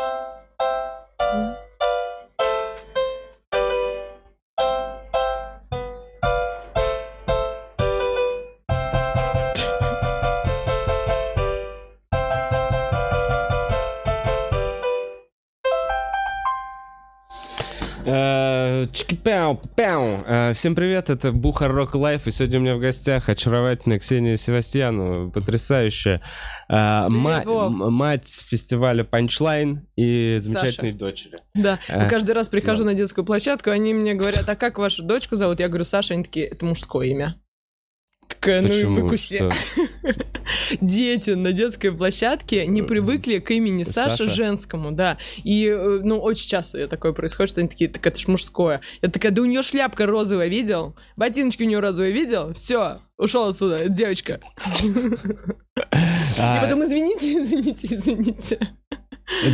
Thank you. Э, Чики-пяу-пяу. Э, Всем привет, это Бухарог Live, и сегодня у меня в гостях очаровательная Ксения Севастьянова, потрясающая э, ма- мать фестиваля Панчлайн и замечательной дочери. Да, Э, каждый раз прихожу да. на детскую площадку, они мне говорят, а как вашу дочку зовут? Я говорю, Саша, они такие, это мужское имя. Такая, ну и. Что? Дети на детской площадке не привыкли к имени Саша, Саша? женскому, да. И, э, ну, очень часто такое происходит, что они такие, так это ж мужское. Я такая, да у нее шляпка розовая, видел? Ботиночки у нее розовые, видел? Все, ушел отсюда, девочка. И А, потом, извините, извините, извините.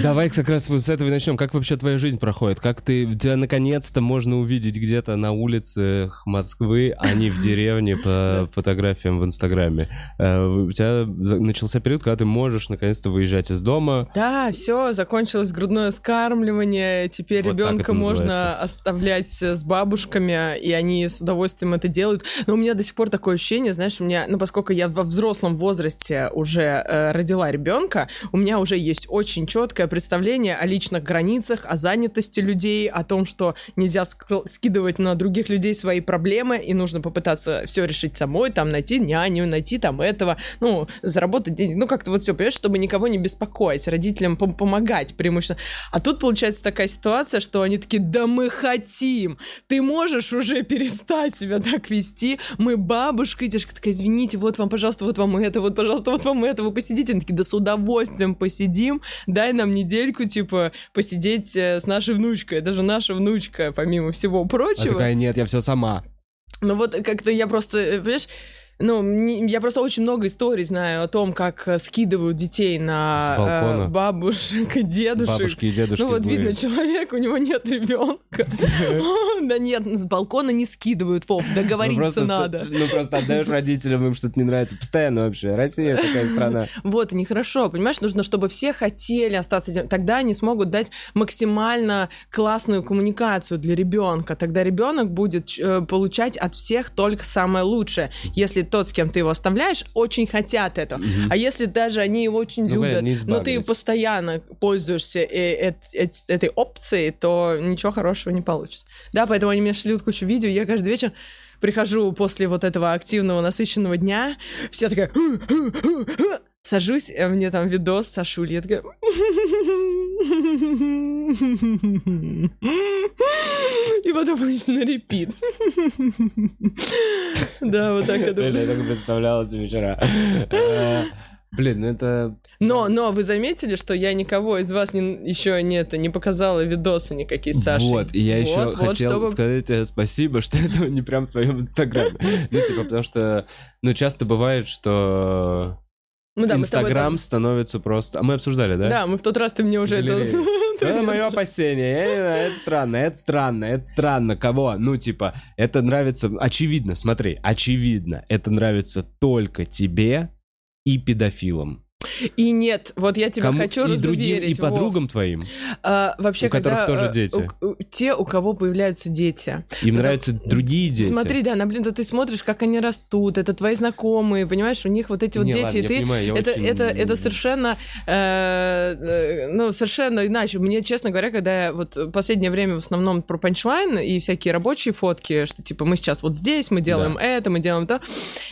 Давай как раз вот с этого и начнем. Как вообще твоя жизнь проходит? Как ты, тебя наконец-то можно увидеть где-то на улицах Москвы, а не в деревне по фотографиям в Инстаграме? Э, У тебя начался период, когда ты можешь наконец-то выезжать из дома. Да, все, закончилось грудное скармливание. Теперь Вот ребенка можно оставлять с бабушками, и они с удовольствием это делают. Но у меня до сих пор такое ощущение, знаешь, у меня, ну, поскольку я во взрослом возрасте уже э, родила ребенка, у меня уже есть очень четкое представление о личных границах, о занятости людей, о том, что нельзя ск- скидывать на других людей свои проблемы, и нужно попытаться все решить самой, там найти няню, найти там этого, ну, заработать денег, ну, как-то вот все, понимаешь, чтобы никого не беспокоить, родителям пом- помогать преимущественно. А тут получается такая ситуация, что они такие, да мы хотим, ты можешь уже перестать себя так вести, мы бабушка, и дедушка такая, извините, вот вам, пожалуйста, вот вам это, вот, пожалуйста, вот вам это, вы посидите, они такие, да с удовольствием посидим, дай нам недельку, типа, посидеть э, с нашей внучкой, это же наша внучка, помимо всего А прочего. такая, нет, я все сама. Ну вот как-то я просто, э, понимаешь, ну, не- я просто очень много историй знаю о том, как э, скидывают детей на э, бабушек и дедушек. Бабушки и дедушки ну вот злые. видно, человек, у него нет ребенка. Да нет, с балкона не скидывают, Вов, Ну, договориться ст- надо. Ну, просто отдаешь родителям, им что-то не нравится. Постоянно вообще. Россия такая страна. Вот, и нехорошо, понимаешь, нужно, чтобы все хотели остаться. Тогда они смогут дать максимально классную коммуникацию для ребенка. Тогда ребенок будет э, получать от всех только самое лучшее. Если тот, с кем ты его оставляешь, очень хотят это. А если даже они его очень Ну, любят, но ты постоянно пользуешься э- эт- эт- этой опцией, то ничего хорошего не получится. Да, поэтому они мне шлют кучу видео, я каждый вечер прихожу после вот этого активного, насыщенного дня, вся такая... Сажусь, э, мне там видос с Ашулей, я такая... И потом будешь на репит. Да, вот так это. Блин, я так представляла. Э, Блин, ну это... Но, но вы заметили, что я никого из вас не, еще не, это, не показала видосы никакие с Сашей? Вот, и я еще Вот, вот, хотел чтобы- сказать тебе спасибо, что это не прям в твоем инстаграме. Ну, типа, потому что, ну, часто бывает, что Ну да, тобой инстаграм там- становится просто... А мы обсуждали, да? Да, мы в тот раз ты мне уже это... Галерея. Это мое опасение. Это странно, это странно, это странно. Кого? Ну, типа, это нравится... Очевидно, смотри, очевидно, это нравится только тебе и педофилам. И нет, вот я тебя Кому- хочу и другим, и Вов. подругам твоим. А, вообще, у которых когда, тоже э, дети. у- у- те, у кого появляются дети. Им Потому- нравятся другие дети. Смотри, да, на блин, да ты смотришь, как они растут, это твои знакомые, понимаешь, у них вот эти вот Не, дети, ладно, и ты... понимаю, это, очень- это, это совершенно, э, э, ну, совершенно иначе. Мне, честно говоря, когда я вот последнее время в основном про панчлайн и всякие рабочие фотки, что типа мы сейчас вот здесь, мы делаем Да. это, мы делаем то,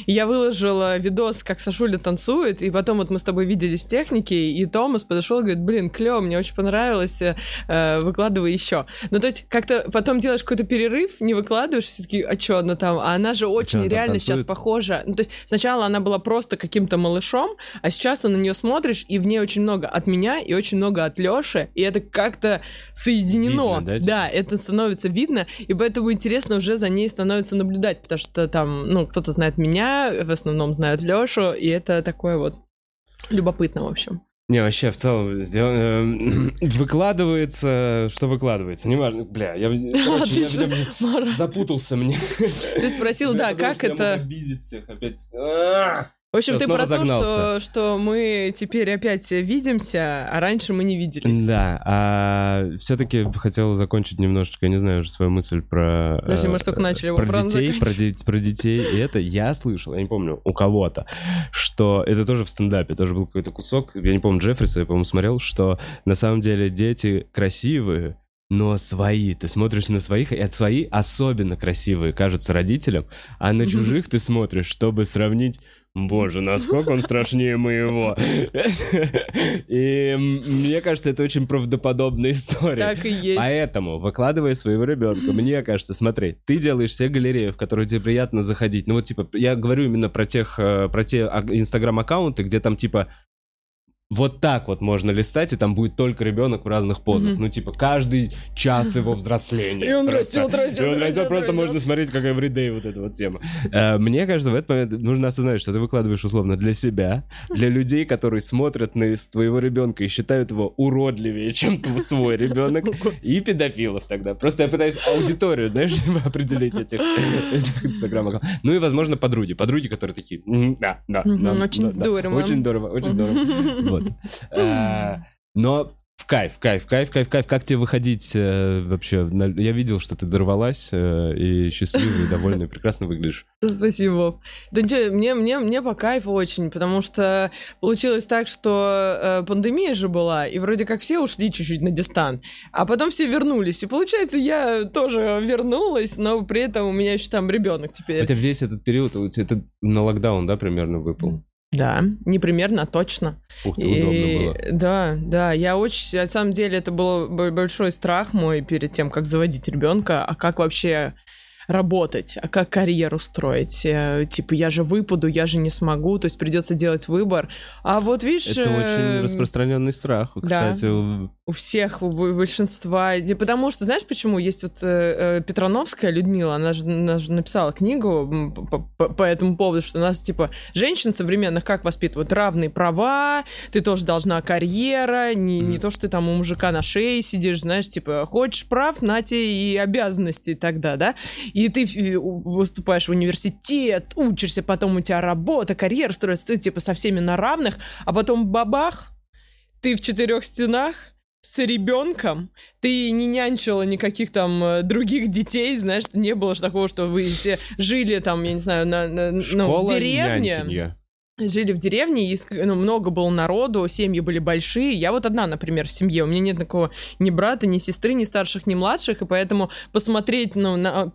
и я выложила видос, как Сашуля танцует, и потом вот мы с тобой виделись в технике, и Томас подошел и говорит, блин, клево, мне очень понравилось, э, выкладывай еще. Ну, то есть, как-то потом делаешь какой-то перерыв, не выкладываешь, все-таки, а что она там? А она же очень она реально сейчас похожа. Ну, то есть, сначала она была просто каким-то малышом, а сейчас ты на нее смотришь, и в ней очень много от меня и очень много от Лёши, и это как-то соединено. Видно, да, да, это становится видно, и поэтому интересно уже за ней становится наблюдать, потому что там, ну, кто-то знает меня, в основном знают Лёшу, и это такое вот любопытно, в общем. Не, вообще, в целом, сделано, эм, выкладывается, что выкладывается, не важно, бля, я, короче, я, я Мара. запутался мне. Ты спросил, Я да, как я это... обидеть всех опять. В общем, ты про то, загнался. что, что мы теперь опять видимся, а раньше мы не виделись. Да, а все-таки хотел закончить немножечко, не знаю, уже свою мысль про... Подожди, мы э, только начали его про детей, про, де- про детей. И это я слышал, я не помню, у кого-то, что это тоже в стендапе, тоже был какой-то кусок, я не помню, Джеффриса, я, по-моему, смотрел, что на самом деле дети красивые, но свои. Ты смотришь на своих, и свои особенно красивые кажутся родителям, а на чужих ты смотришь, чтобы сравнить Боже, насколько он страшнее моего. И мне кажется, это очень правдоподобная история. Так и есть. Поэтому, выкладывая своего ребенка, мне кажется, смотри, ты делаешь себе галерею, в которую тебе приятно заходить. Ну вот, типа, я говорю именно про тех, э, про те инстаграм-аккаунты, где там, типа, вот так вот можно листать, и там будет только ребенок в разных позах. Мгм. Ну, типа, каждый час его взросления. И он Просто- растет, растет, и он растет, растет, просто растет. можно смотреть, как everyday вот эта вот тема. Э, Мне кажется, в этот момент нужно осознать, что ты выкладываешь условно для себя, для людей, которые смотрят на твоего ребенка и считают его уродливее, чем свой ребенок, и педофилов тогда. Просто я пытаюсь аудиторию, знаешь, определить этих инстаграм Ну и, возможно, подруги. Подруги, которые такие, «М, да, да, очень здорово. Очень здорово, очень здорово. Э, Но в кайф, кайф, кайф, кайф, кайф. Как тебе выходить э, вообще? на- Я видел, что ты дорвалась э, и счастливый, и довольный, прекрасно выглядишь. Спасибо. Да ничего, мне, мне, мне по кайфу очень, потому что получилось так, что э, пандемия же была, и вроде как все ушли чуть-чуть на дистант, а потом все вернулись. И получается, я тоже вернулась, но при этом у меня еще там ребенок теперь. тебя весь этот период, это на локдаун, да, примерно выпал? Да, не примерно, а точно. Ух ты, И- удобно было. Да, да, я очень, на самом деле, это был большой страх мой перед тем, как заводить ребенка, а как вообще работать, а как карьеру строить. Э, Типа, я же выпаду, я же не смогу, то есть придется делать выбор. А вот видишь... Это очень распространенный страх. да. Кстати, у- у всех, у большинства. Потому что, знаешь, почему? Есть вот э, э, Петрановская Людмила, она же, она же написала книгу по, по- этому поводу, что у нас, типа, женщин современных как воспитывают? Равные права, ты тоже должна карьера, не, не Мгм. то, что ты там у мужика на шее сидишь, знаешь, типа, хочешь прав, на те и обязанности тогда, да? И ты э, выступаешь в университет, учишься, потом у тебя работа, карьера строится, ты, типа, со всеми на равных, а потом бабах, ты в четырех стенах, с ребенком, ты не нянчила никаких там э, других детей, знаешь, не было же такого, что вы все жили там, я не знаю, на, на- ну, в деревне, нянькинья. Жили в деревне, и ну, много было народу, семьи были большие. Я вот одна, например, в семье. У меня нет такого ни брата, ни сестры, ни старших, ни младших, и поэтому посмотреть, ну, на,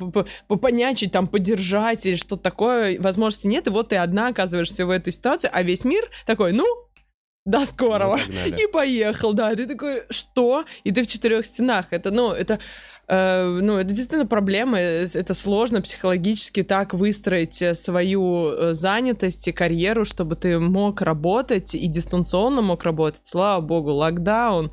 попонячить, там, поддержать или что-то такое, возможности нет, и вот ты одна оказываешься в этой ситуации, а весь мир такой, ну, до скорого. Ну. И поехал, да. Ты такой, что? И ты в четырех стенах. Это, ну, это, э, ну, это действительно проблема. э, Это сложно психологически так выстроить э, свою занятость и карьеру, чтобы ты мог работать и дистанционно мог работать. Слава богу, локдаун.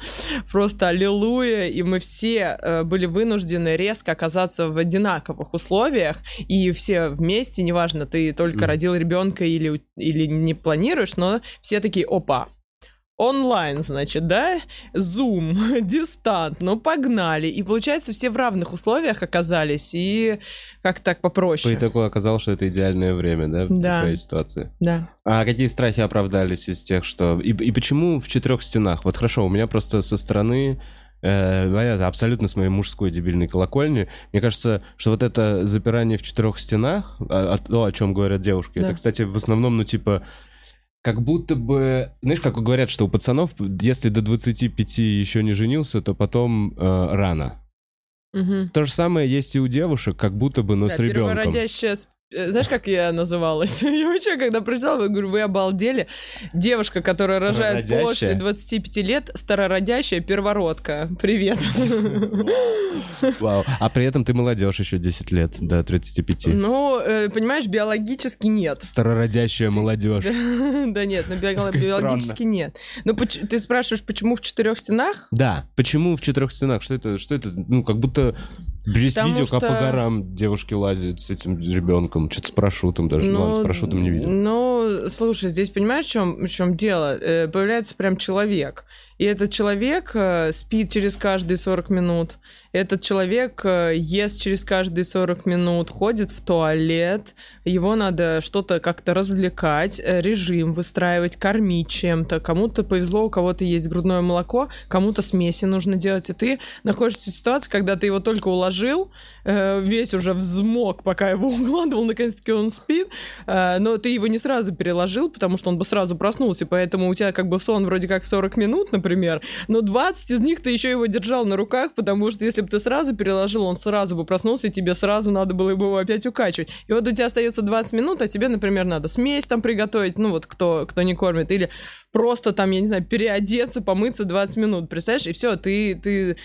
Просто аллилуйя. И мы все э, были вынуждены резко оказаться в одинаковых условиях. И все вместе, неважно, ты только Мгм. родил ребенка или, или не планируешь, но все такие, опа, онлайн, значит, да? Zoom, дистант, ну погнали. И получается, все в равных условиях оказались, и как так По попроще. итогу оказалось, что это идеальное время, да, в Да. твоей ситуации. Да. А какие страхи оправдались из тех, что... И, и почему в четырех стенах? Вот хорошо, у меня просто со стороны... э, абсолютно с моей мужской дебильной колокольни. Мне кажется, что вот это запирание в четырех стенах, а- а то, о чем говорят девушки, Да. это, кстати, в основном, ну, типа, как будто бы... Знаешь, как говорят, что у пацанов, если до 25 еще не женился, то потом э, рано. Мгм. То же самое есть и у девушек, как будто бы, но Да, с ребенком. первородящая Знаешь, как я называлась? Я вообще, когда прочитала, я говорю, вы обалдели. Девушка, которая рожает после 25 лет, старородящая первородка. Привет. Вау. А при этом ты молодежь еще 10 лет, до 35. Ну, э, понимаешь, биологически нет. Старородящая молодежь. Да нет, ну Как биологически нет. Ну, ты спрашиваешь, почему в четырех стенах? Да, почему в четырех стенах? Что это? Что это? Ну, как будто Потому видео, как что- по горам девушки лазят с этим ребенком. Что-то с парашютом даже. Ну, ладно, с парашютом не видел. Ну, слушай, здесь понимаешь, в чем, в чем дело? Э, появляется прям человек. И этот человек э, спит через каждые 40 минут. Этот человек э, ест через каждые 40 минут, ходит в туалет. Его надо что-то как-то развлекать, э, режим выстраивать, кормить чем-то. Кому-то повезло, у кого-то есть грудное молоко, кому-то смеси нужно делать. И ты находишься в ситуации, когда ты его только уложил, весь уже взмок, пока его укладывал, наконец-таки он спит, но ты его не сразу переложил, потому что он бы сразу проснулся, поэтому у тебя как бы сон вроде как 40 минут, например, но 20 из них ты еще его держал на руках, потому что если бы ты сразу переложил, он сразу бы проснулся, и тебе сразу надо было бы его опять укачивать. И вот у тебя остается 20 минут, а тебе, например, надо смесь там приготовить, ну вот кто, кто не кормит, или просто там, я не знаю, переодеться, помыться 20 минут, представляешь, и все, ты, ты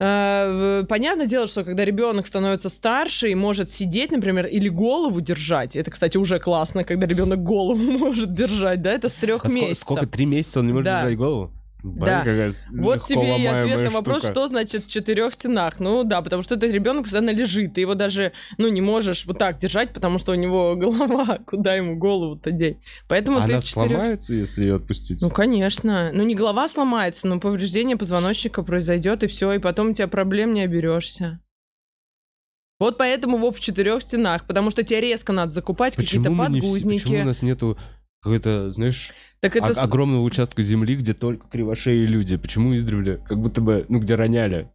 Э, Понятное дело, что когда ребенок становится старше и может сидеть, например, или голову держать, это, кстати, уже классно, когда ребенок голову может держать, да, это с трех А месяцев. сколько? Три месяца он не может Да. держать голову? Да. Какая Вот тебе и ответ на вопрос, штука. что значит в четырех стенах. Ну да, потому что этот ребенок постоянно лежит, ты его даже, ну, не можешь вот так держать, потому что у него голова, куда ему голову-то деть. Поэтому ты Она в четырех... сломается, если ее отпустить? Ну, конечно. Ну, не голова сломается, но повреждение позвоночника произойдет, и все, и потом у тебя проблем не оберешься. Вот поэтому Вов в четырех стенах, потому что тебе резко надо закупать какие-то мы не подгузники. почему у нас нету какой-то, знаешь, Так это... о- огромного участка земли, где только кривошеи люди? Почему издревле? Как будто бы, ну, где роняли.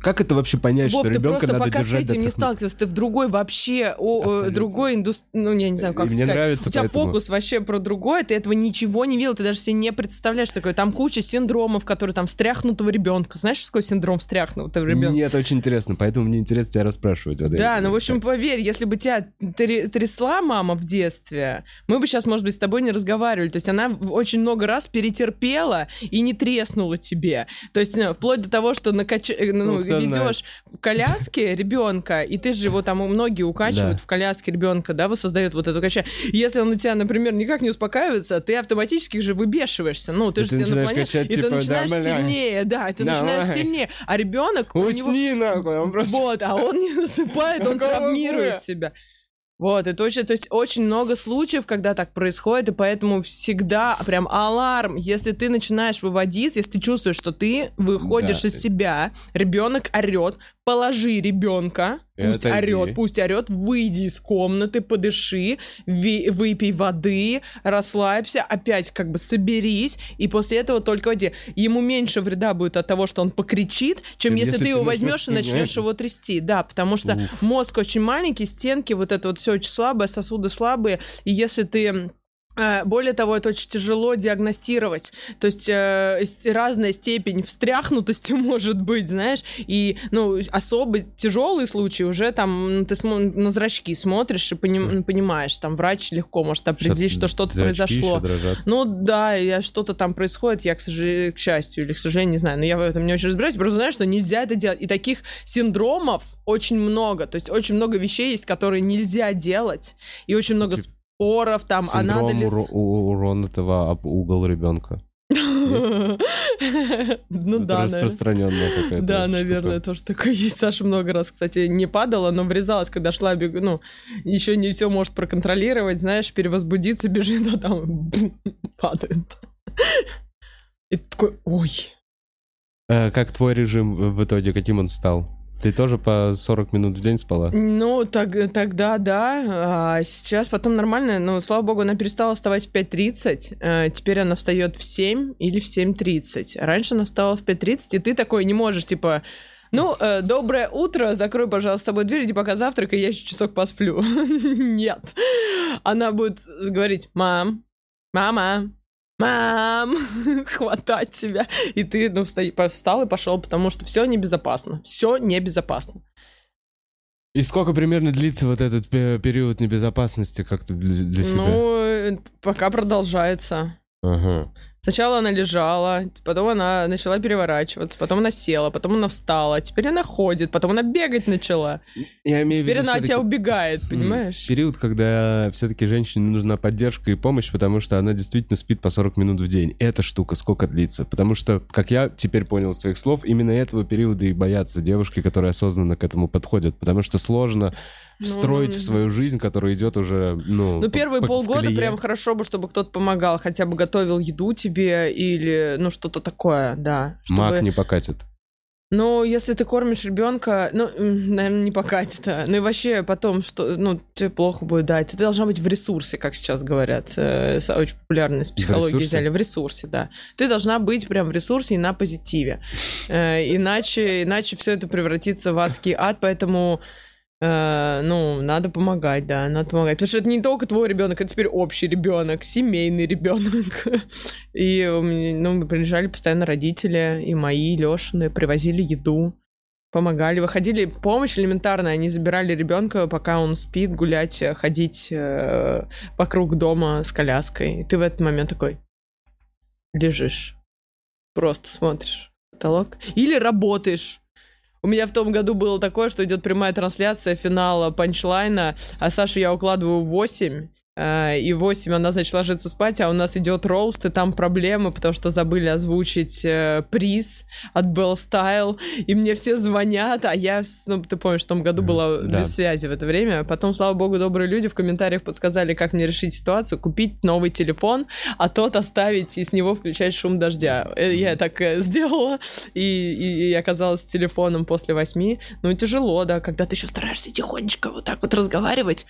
Как это вообще понять, Вов, что ты ребенка надо пока с держать до этим не сталкивался, ты в другой вообще, о, э, Абсолютно. другой индустрии, ну, я не знаю, как И мне сказать. нравится У тебя поэтому. фокус вообще про другое, ты этого ничего не видел, ты даже себе не представляешь такое. Там куча синдромов, которые там встряхнутого ребенка. Знаешь, что такое синдром встряхнутого ребенка? Мне это очень интересно, поэтому мне интересно тебя расспрашивать. Вот Да, ну, в общем, поверь, если бы тебя трясла мама в детстве, мы бы сейчас, может быть, с тобой не разговаривали. То есть она очень много раз перетерпела и не треснула тебе. То есть э, вплоть до того, что накач... э, ну, Ну, везешь в коляске ребенка, и ты же его там многие укачивают Да. в коляске ребенка, да, вот создают вот это качание. Если он у тебя, например, никак не успокаивается, ты автоматически же выбешиваешься. Ну, ты же ты себе начинаешь наклоняешь, качать, и ты типа, начинаешь да, сильнее, да, и ты Давай. начинаешь сильнее. А ребенок, у него нахуй, он просто... вот, а он не засыпает, он травмирует себя. Вот, это очень, то есть очень много случаев, когда так происходит, и поэтому всегда прям аларм, если ты начинаешь выводить, если ты чувствуешь, что ты выходишь Да, из ты- себя, ребенок орет, положи ребенка, пусть отойди. орет, пусть орет, выйди из комнаты, подыши, ви- выпей воды, расслабься, опять как бы соберись, и после этого только воде. Ему меньше вреда будет от того, что он покричит, чем Чем если, если ты его возьмешь и начнешь его трясти. Да, потому что Уф. мозг очень маленький, стенки, вот это вот все очень слабое, сосуды слабые, и если ты более того, это очень тяжело диагностировать. То есть э, разная степень встряхнутости может быть, знаешь. И, ну, особо тяжелые случаи уже там ну, ты на зрачки смотришь и поним- понимаешь, там врач легко может определить, что что-то произошло. Ну да, я что-то там происходит, я, к, сожалению, к счастью или к сожалению, не знаю, но я в этом не очень разбираюсь, просто знаю, что нельзя это делать. И таких синдромов очень много, то есть очень много вещей есть, которые нельзя делать, и очень много Тип- споров там, а Синдром ли... уро- у- уронутого об угол ребенка. Ну Это да, распространенная какая-то Да, наверное, тоже такое есть. Саша много раз, кстати, не падала, но врезалась, когда шла, бегу, ну, еще не все может проконтролировать, знаешь, перевозбудиться, бежит, а там падает. И такой, ой, Э, Как твой режим в итоге, каким он стал? Ты тоже по 40 минут в день спала? Ну, так, тогда да. А сейчас потом нормально. Ну, слава богу, она перестала вставать в 5.30. Э, теперь она встает в 7 или в 7.30. Раньше она вставала в 5.30, и ты такой не можешь, типа... Ну, э, доброе утро, закрой, пожалуйста, с тобой дверь, иди пока завтракай, я еще часок посплю. Нет. Она будет говорить, мам, мама, мам, хватать тебя. И ты, ну, вста- встал и пошел, потому что все небезопасно. Все небезопасно. И сколько примерно длится вот этот пе- период небезопасности как-то для, для себя? Ну, пока продолжается. Ага. Сначала она лежала, потом она начала переворачиваться, потом она села, потом она встала, теперь она ходит, потом она бегать начала. Я имею в Теперь виду она от тебя убегает, понимаешь? Период, когда все-таки женщине нужна поддержка и помощь, потому что она действительно спит по 40 минут в день. Эта штука сколько длится? Потому что, как я теперь понял из твоих слов, именно этого периода и боятся девушки, которые осознанно к этому подходят. Потому что сложно встроить Ну, в свою жизнь, которая идет уже, ну... Ну, первые по- полгода колее. прям хорошо бы, чтобы кто-то помогал, хотя бы готовил еду тебе или, ну, что-то такое, да. Чтобы... Маг не покатит. Ну, если ты кормишь ребенка, ну, наверное, не покатит, а. Ну и вообще потом, что, ну, тебе плохо будет дать. Ты должна быть в ресурсе, как сейчас говорят. Э, с- Очень популярно из психологии ресурсе? взяли. В ресурсе, да. Ты должна быть прям в ресурсе и на позитиве. Э, Иначе, иначе все это превратится в адский ад, поэтому э, ну, надо помогать, да, надо помогать. Потому что это не только твой ребенок, это теперь общий ребенок, семейный ребенок. И у меня, ну, приезжали постоянно родители, и мои, и Лешины, привозили еду, помогали, выходили помощь элементарная, они забирали ребенка, пока он спит, гулять, ходить э, вокруг дома с коляской. И ты в этот момент такой лежишь, просто смотришь потолок. Или работаешь. У меня в том году было такое, что идет прямая трансляция финала панчлайна, а Сашу я укладываю в 8, э, и в 8 она, значит, ложится спать, а у нас идет роуст, и там проблемы, потому что забыли озвучить э, приз от Bell Style, и мне все звонят, а я, ну, ты помнишь, в том году была Да. без связи в это время. Потом, слава богу, добрые люди в комментариях подсказали, как мне решить ситуацию, купить новый телефон, а тот оставить и с него включать шум дождя. Э, Я так э, сделала, и, и, и оказалась с телефоном после восьми. Ну, тяжело, да, когда ты еще стараешься тихонечко вот так вот разговаривать,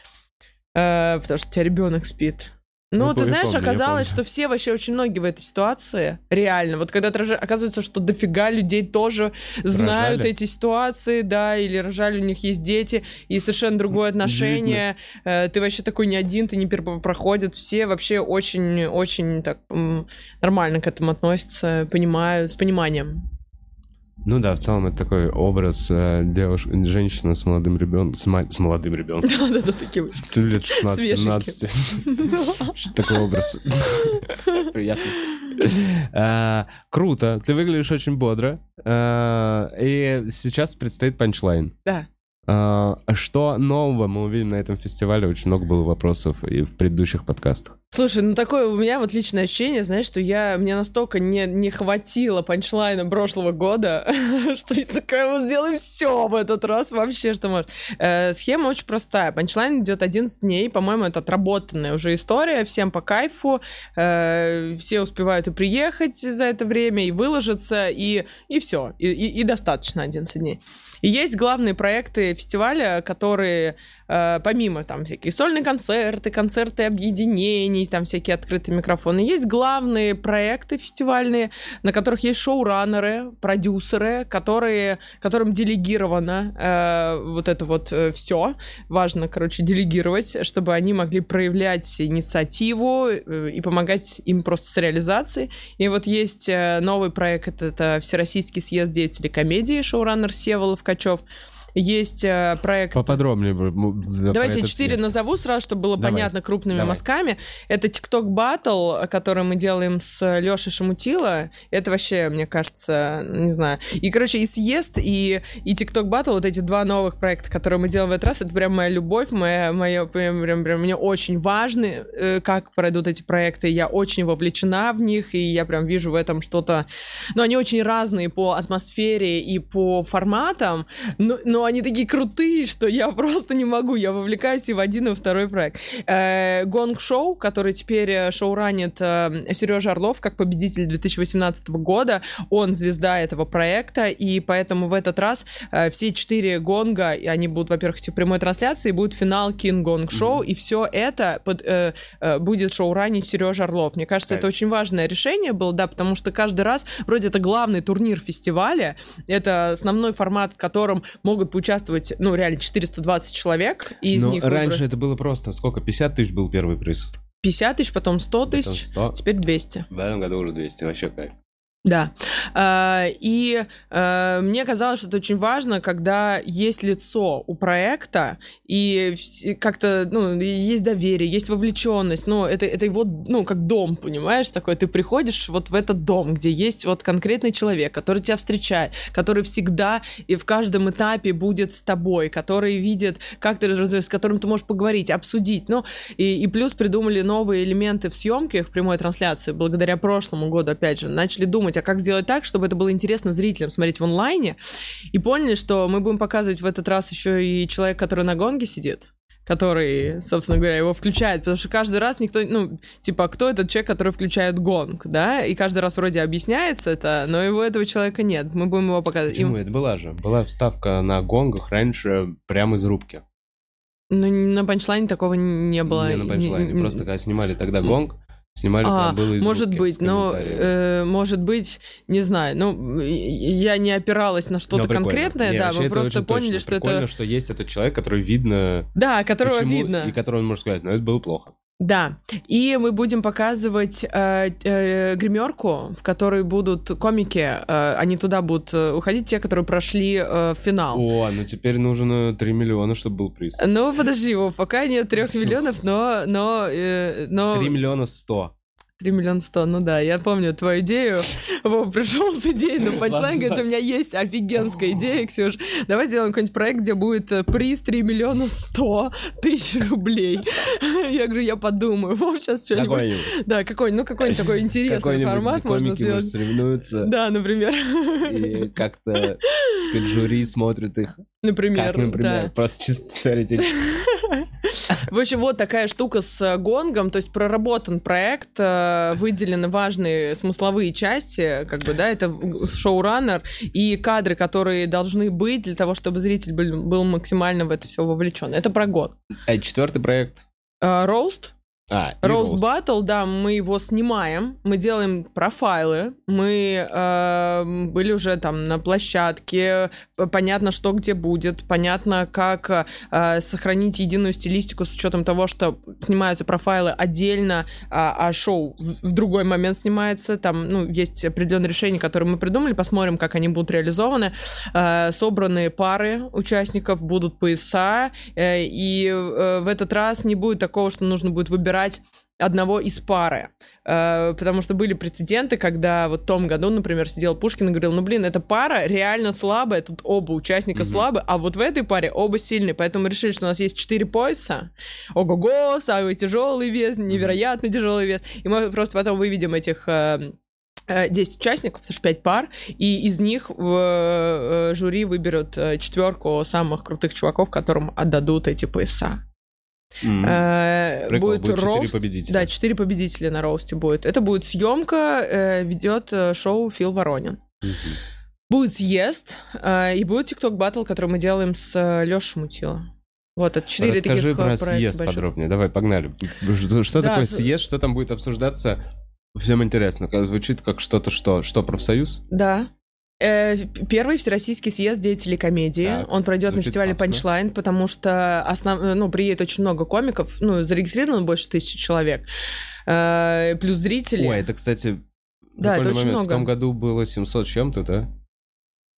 э, потому что у тебя ребенок спит. Ну, Ну, ты знаешь, помню, оказалось, что все вообще очень многие в этой ситуации, реально. Вот когда рожа- оказывается, что дофига людей тоже знают Рожали? эти ситуации, да, или рожали, у них есть дети, и совершенно другое отношение. Э, Ты вообще такой не один, ты не проходит. Все вообще очень-очень так нормально к этому относятся, понимают, с пониманием. Ну да, в целом это такой образ э, девушки, женщины с молодым ребенком, с, ма- с молодым ребенком, Да-да-да, такие вот. лет Свеженький. 16-17. Что такой образ? Приятно. А, Круто, ты выглядишь очень бодро. А, И сейчас предстоит панчлайн. Да. А, Что нового мы увидим на этом фестивале? Очень много было вопросов и в предыдущих подкастах. Слушай, ну такое у меня вот личное ощущение, знаешь, что я, мне настолько не, не хватило панчлайна прошлого года, что я такая, мы сделаем все в этот раз вообще, что может. Э, схема очень простая. Панчлайн идет 11 дней, по-моему, это отработанная уже история, всем по кайфу, э, все успевают и приехать за это время, и выложиться, и, и все, и, и- достаточно 11 дней. И есть главные проекты фестиваля, которые э, помимо там всякие сольные концерты, концерты объединений, там всякие открытые микрофоны, есть главные проекты фестивальные, на которых есть шоураннеры, продюсеры, которые, которым делегировано э, вот это вот все. Важно, короче, делегировать, чтобы они могли проявлять инициативу э, и помогать им просто с реализацией. И вот есть э, новый проект, это Всероссийский съезд деятелей комедии, шоураннер Севолов Качев. Есть э, проект Поподробнее. Давайте четыре назову сразу, чтобы было Давай. понятно крупными Давай. мазками. Это TikTok Battle, который мы делаем с Лешей Шамутила. Это вообще, мне кажется, не знаю. И, короче, и съезд, и, и TikTok Battle, вот эти два новых проекта, которые мы делаем в этот раз, это прям моя любовь, моя, моя прям, прям, прям мне очень важно, э, как пройдут эти проекты. Я очень вовлечена в них, и я прям вижу в этом что-то... Ну, они очень разные по атмосфере и по форматам, но, но они такие крутые, что я просто не могу. Я вовлекаюсь и в один, и во второй проект. Э, Гонг Шоу, который теперь э, шоуранит Сережа Орлов, как победитель 2018 года. Он звезда этого проекта, и поэтому в этот раз э, все четыре гонга, и они будут, во-первых, в прямой трансляции, будет финал Кинг Гонг Шоу, и все это под, э, э, будет шоуранить Сережа Орлов. Мне кажется, Кайф. это очень важное решение было, да, потому что каждый раз, вроде это главный турнир фестиваля, это основной формат, в котором могут поучаствовать, ну, реально 420 человек, и из Но них раньше выбрать это было просто, сколько, 50 тысяч был первый приз? 50 тысяч, потом 100 Потом тысяч, 100. теперь 200. В этом году уже 200, вообще кайф. Да. А, и а, мне казалось, что это очень важно, когда есть лицо у проекта, и как-то, ну, есть доверие, есть вовлеченность, ну, это, это его, ну, как дом, понимаешь, такой, ты приходишь вот в этот дом, где есть вот конкретный человек, который тебя встречает, который всегда и в каждом этапе будет с тобой, который видит, как ты развиваешься, с которым ты можешь поговорить, обсудить, ну, и, и плюс придумали новые элементы в съемке, в прямой трансляции, благодаря прошлому году, опять же, начали думать, а как сделать так, чтобы это было интересно зрителям смотреть в онлайне, и поняли, что мы будем показывать в этот раз еще и человек, который на гонге сидит, который, собственно говоря, его включает, потому что каждый раз никто, ну, типа, кто этот человек, который включает гонг, да, и каждый раз вроде объясняется это, но его этого человека нет, мы будем его показывать. Почему? Им... Это была же, была вставка на гонгах раньше прямо из рубки. Ну, на панчлайне такого не было. Не на панчлайне, не... просто когда снимали тогда гонг, Снимали а, было из Может быть, но, э, может быть, не знаю. Ну, я не опиралась на что-то конкретное, не, да, мы просто поняли, что Прикольно, это... что есть этот человек, который видно... Да, которого видно. И которого он может сказать, ну, это было плохо. Да, и мы будем показывать э, э, гримерку, в которой будут комики, э, они туда будут э, уходить, те, которые прошли э, финал. О, ну теперь нужно 3 миллиона, чтобы был приз. Ну, подожди, его пока нет 3 миллионов, но... но, э, но... 3 миллиона 100. 3 миллиона 100, ну да, я помню твою идею. Вов пришел с идеей на панчлайн, говорит, у меня есть офигенская идея, Ксюш. Давай сделаем какой-нибудь проект, где будет э, приз 3 миллиона 100 тысяч рублей. Я говорю, я подумаю. Вов сейчас что-нибудь... Да, какой ну какой-нибудь такой интересный формат можно сделать. соревнуются. Да, например. И как-то жюри смотрит их. Например, как, например, да. просто чисто теоретически. В общем, вот такая штука с э, гонгом, то есть проработан проект, э, выделены важные смысловые части, как бы, да, это шоураннер и кадры, которые должны быть для того, чтобы зритель был, был максимально в это все вовлечен. Это про гонг. А четвертый проект? Роуст. А, Roast Battle, да, мы его снимаем, мы делаем профайлы, мы э, были уже там на площадке, понятно, что где будет, понятно, как э, сохранить единую стилистику с учетом того, что снимаются профайлы отдельно, а, а шоу в, в другой момент снимается, там, ну, есть определенные решения, которые мы придумали, посмотрим, как они будут реализованы. Э, собраны пары участников, будут пояса, э, и э, в этот раз не будет такого, что нужно будет выбирать брать одного из пары. Э, потому что были прецеденты, когда вот в том году, например, сидел Пушкин и говорил, ну, блин, эта пара реально слабая, тут оба участника mm-hmm. слабые, а вот в этой паре оба сильные, поэтому мы решили, что у нас есть четыре пояса, ого-го, самый тяжелый вес, невероятно тяжелый вес, и мы просто потом выведем этих 10 э, э, участников, потому что 5 пар, и из них в жюри выберут четверку самых крутых чуваков, которым отдадут эти пояса. Mm-hmm. Прикол, будет, будет роуст. победителя. Да, четыре победителя на роусте будет. Это будет съемка, э, ведет э, шоу Фил Воронин. Mm-hmm. Будет съезд, э, и будет TikTok батл, который мы делаем с э, Лешей Шмутило. Вот, это четыре Расскажи таких про съезд больших. подробнее. Давай, погнали. Что, что да, такое съезд, что там будет обсуждаться? Всем интересно. Звучит как что-то что? Что, профсоюз? Да. Э, первый всероссийский съезд деятелей комедии. Так, Он пройдет на фестивале Punchline, потому что основ... ну, приедет очень много комиков. Ну, зарегистрировано больше тысячи человек. Э, плюс зрители. Ой, это, кстати, да, это очень момент. много. В том году было 700 чем-то, да?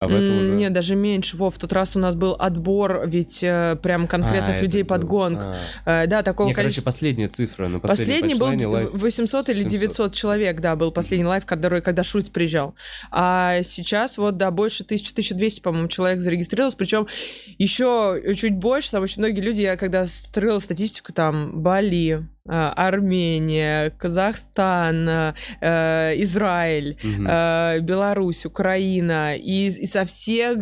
А в этом уже... Нет, даже меньше. Вов, в тот раз у нас был отбор, ведь э, прям конкретных а, людей под был... гонг. А. Э, да, такого Не, количества... короче, последняя цифра. На последний был live... 800 или 900 человек, да, был последний live, который, когда Шульц приезжал. А сейчас вот, да, больше 1000-1200, по-моему, человек зарегистрировалось. Причем еще чуть больше, там очень многие люди, я когда строила статистику, там, Бали, Армения, Казахстан, э, Израиль, угу. э, Беларусь, Украина и, и со всех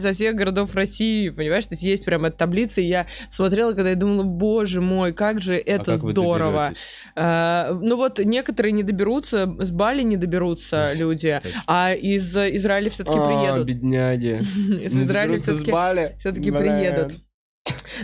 со всех городов России, понимаешь, то есть есть прям эта таблица, и я смотрела, когда я думала, боже мой, как же это а как здорово. Э, ну вот некоторые не доберутся, с Бали не доберутся люди, а из Израиля все-таки приедут. бедняги. Из Израиля все-таки приедут.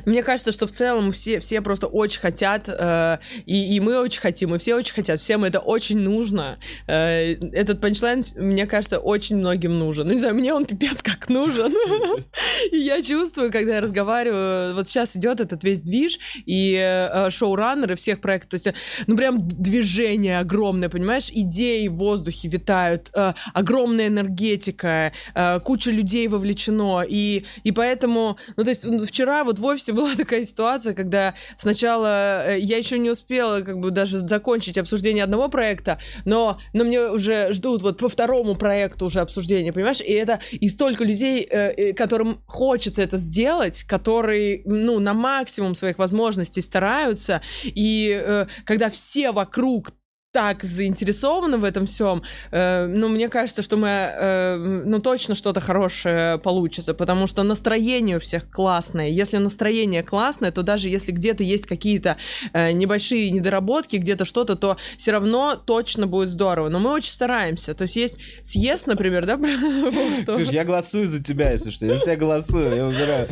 Мне кажется, что в целом все, все просто очень хотят, э, и, и мы очень хотим, и все очень хотят, всем это очень нужно. Э, этот панчлайн, мне кажется, очень многим нужен. Ну, не знаю, мне он пипец как нужен. И я чувствую, когда я разговариваю, вот сейчас идет этот весь движ, и э, шоураннеры всех проектов, ну, прям движение огромное, понимаешь, идеи в воздухе витают, э, огромная энергетика, э, куча людей вовлечено, и, и поэтому, ну, то есть вчера вот в офисе была такая ситуация, когда сначала э, я еще не успела как бы даже закончить обсуждение одного проекта, но, но мне уже ждут вот по второму проекту уже обсуждение, понимаешь, и это и столько людей, э, э, которым хочется это сделать, которые, ну, на максимум своих возможностей стараются, и когда все вокруг так заинтересованы в этом всем, э, ну, мне кажется, что мы, э, ну, точно что-то хорошее получится, потому что настроение у всех классное. Если настроение классное, то даже если где-то есть какие-то э, небольшие недоработки, где-то что-то, то все равно точно будет здорово. Но мы очень стараемся. То есть есть съезд, например, да? Слушай, я голосую за тебя, если что. Я за тебя голосую, я убираю.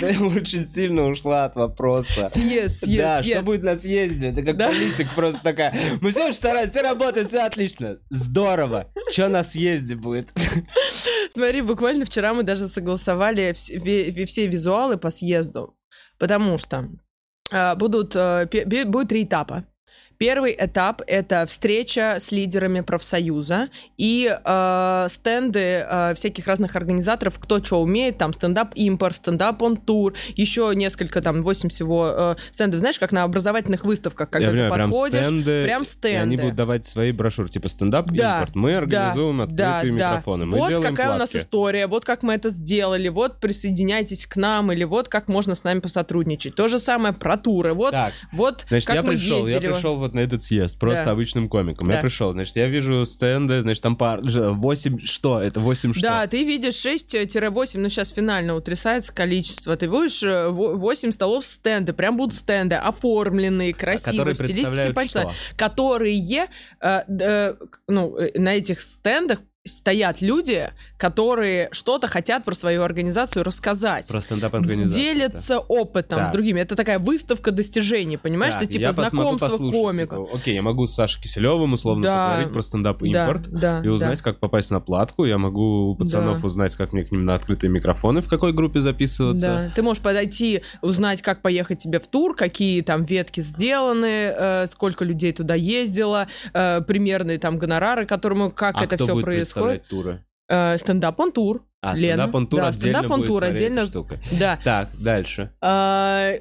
Ты очень сильно ушла от вопроса. Съезд, съезд, Да, что будет на съезде? Это как политик просто такая. Мы все стараюсь, все работает, все отлично. Здорово. Что на съезде будет? Смотри, буквально вчера мы даже согласовали все, визуалы по съезду, потому что э, будут, э, будет три этапа. Первый этап — это встреча с лидерами профсоюза и э, стенды э, всяких разных организаторов, кто что умеет, там стендап-импорт, стендап-он-тур, еще несколько, там, 8 всего э, стендов. Знаешь, как на образовательных выставках, когда Я ты понимаю, подходишь. Прям стенды, прям стенды. И они будут давать свои брошюры, типа стендап-импорт. Да, мы организуем да, открытые да, микрофоны, мы вот делаем какая платки. у нас история, вот как мы это сделали, вот присоединяйтесь к нам, или вот как можно с нами посотрудничать. То же самое про туры, вот, так, вот значит, как я мы пришел, ездили. Я пришел вот на этот съезд, просто да. обычным комиком. Да. Я пришел, значит, я вижу стенды, значит, там пар... 8 что? Это 8 что? Да, ты видишь 6-8, ну сейчас финально утрясается количество. Ты видишь 8 э, столов стенды, прям будут стенды, оформленные, красивые, в стилистике почта, которые э, э, ну, э, на этих стендах стоят люди, которые что-то хотят про свою организацию рассказать. Про стендап-организацию. Делятся да. опытом так. с другими. Это такая выставка достижений, понимаешь? Так, Ты типа знакомство комиков. Типа, окей, я могу с Сашей Киселевым условно да. поговорить про стендап-импорт да, да, и узнать, да. как попасть на платку. Я могу у пацанов да. узнать, как мне к ним на открытые микрофоны, в какой группе записываться. Да, ты можешь подойти, узнать, как поехать тебе в тур, какие там ветки сделаны, э, сколько людей туда ездило, э, примерные там гонорары, которому как а это все происходит происходит. туры? Э, стендап он тур. А, стендап он тур да, отдельно стендап он тур отдельно. Штука. Да. Так, дальше. А,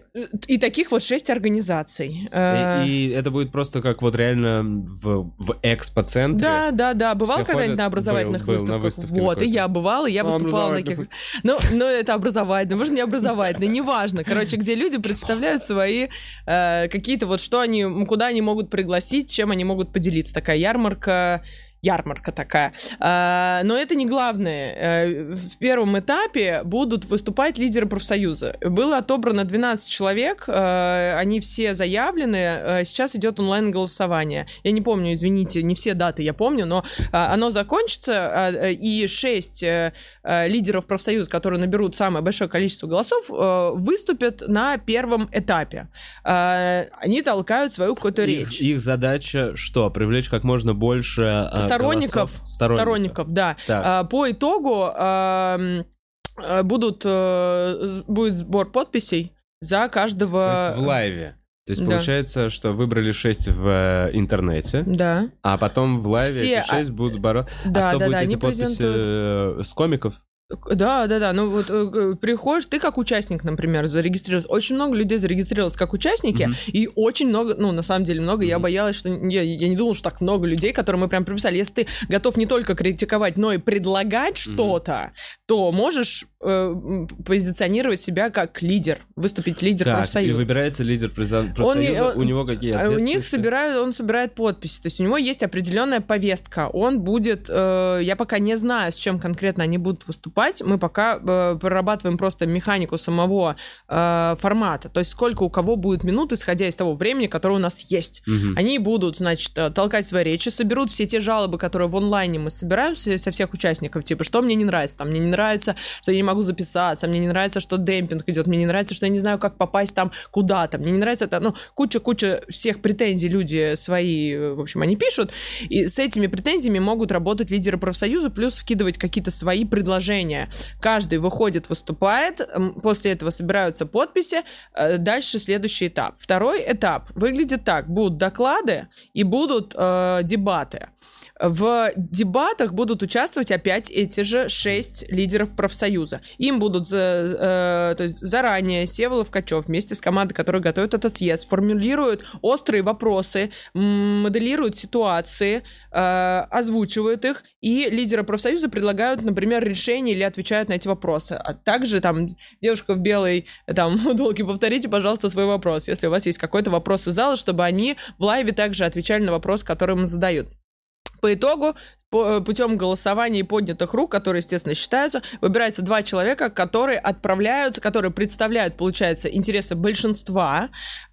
и таких вот шесть организаций. А... И, и это будет просто как вот реально в, в экспоцентре. Да, да, да. Бывал когда-нибудь на образовательных был, выставках? Был на выставке вот, и я бывала, и я ну, выступала на таких. Ну, ну, это образовательно, может, не образовательно, неважно. Короче, где люди представляют свои э, какие-то вот что они, куда они могут пригласить, чем они могут поделиться. Такая ярмарка ярмарка такая. А, но это не главное. Э, в первом этапе будут выступать лидеры профсоюза. Было отобрано 12 человек, э, они все заявлены. Э, сейчас идет онлайн-голосование. Я не помню, извините, не все даты я помню, но оно закончится, и 6 лидеров профсоюза, которые наберут самое большое количество голосов, выступят на первом этапе. Они толкают свою какую-то речь. Их задача что? Привлечь как можно больше сторонников, сторонников, сторонников, да. А, по итогу а, будут а, будет сбор подписей за каждого. То есть в лайве. То есть да. получается, что выбрали 6 в э, интернете, да. а потом в лайве Все... эти 6 будут бороться. Да, а кто да, будет да, эти подписи презентуют... с комиков? Да, да, да. Ну вот э, приходишь, ты как участник, например, зарегистрировался. Очень много людей зарегистрировалось как участники, mm-hmm. и очень много, ну, на самом деле много. Mm-hmm. Я боялась, что я, я не думала, что так много людей, которые мы прям прописали. Если ты готов не только критиковать, но и предлагать mm-hmm. что-то, то можешь э, позиционировать себя как лидер, выступить лидер так, профсоюза. И выбирается лидер профсоюза. Он, у него какие а У них собирают, он собирает подписи. То есть у него есть определенная повестка. Он будет, э, я пока не знаю, с чем конкретно они будут выступать мы пока э, прорабатываем просто механику самого э, формата. То есть сколько у кого будет минут, исходя из того времени, которое у нас есть. Угу. Они будут, значит, э, толкать свои речи, соберут все те жалобы, которые в онлайне мы собираем со всех участников, типа, что мне не нравится, там, мне не нравится, что я не могу записаться, мне не нравится, что демпинг идет, мне не нравится, что я не знаю, как попасть там куда-то, мне не нравится это, ну, куча-куча всех претензий люди свои, в общем, они пишут, и с этими претензиями могут работать лидеры профсоюза, плюс вкидывать какие-то свои предложения. Каждый выходит, выступает, после этого собираются подписи, э, дальше следующий этап. Второй этап выглядит так, будут доклады и будут э, дебаты. В дебатах будут участвовать опять эти же шесть лидеров профсоюза. Им будут за, э, то есть заранее Севолов Качев вместе с командой, которая готовит этот съезд, формулируют острые вопросы, моделируют ситуации, э, озвучивают их, и лидеры профсоюза предлагают, например, решение или отвечают на эти вопросы. А также там девушка в белой там долги, повторите, пожалуйста, свой вопрос, если у вас есть какой-то вопрос из зала, чтобы они в лайве также отвечали на вопрос, который им задают. По итогу путем голосования и поднятых рук, которые, естественно, считаются, выбирается два человека, которые отправляются, которые представляют, получается, интересы большинства.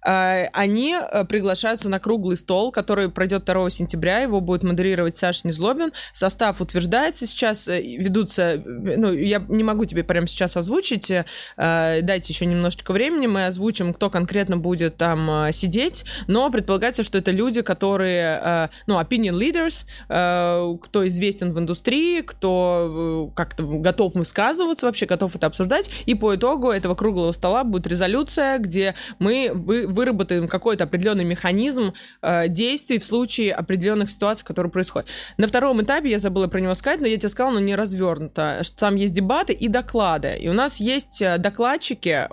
Э, они э, приглашаются на круглый стол, который пройдет 2 сентября. Его будет модерировать Саша Незлобин. Состав утверждается сейчас, ведутся... Ну, я не могу тебе прямо сейчас озвучить. Дайте еще немножечко времени, мы озвучим, кто конкретно будет там сидеть. Но предполагается, что это люди, которые, ну, opinion leaders, кто известен в индустрии, кто э, как-то готов высказываться вообще, готов это обсуждать. И по итогу этого круглого стола будет резолюция, где мы вы, выработаем какой-то определенный механизм э, действий в случае определенных ситуаций, которые происходят. На втором этапе, я забыла про него сказать, но я тебе сказала, но не развернуто, что там есть дебаты и доклады. И у нас есть э, докладчики,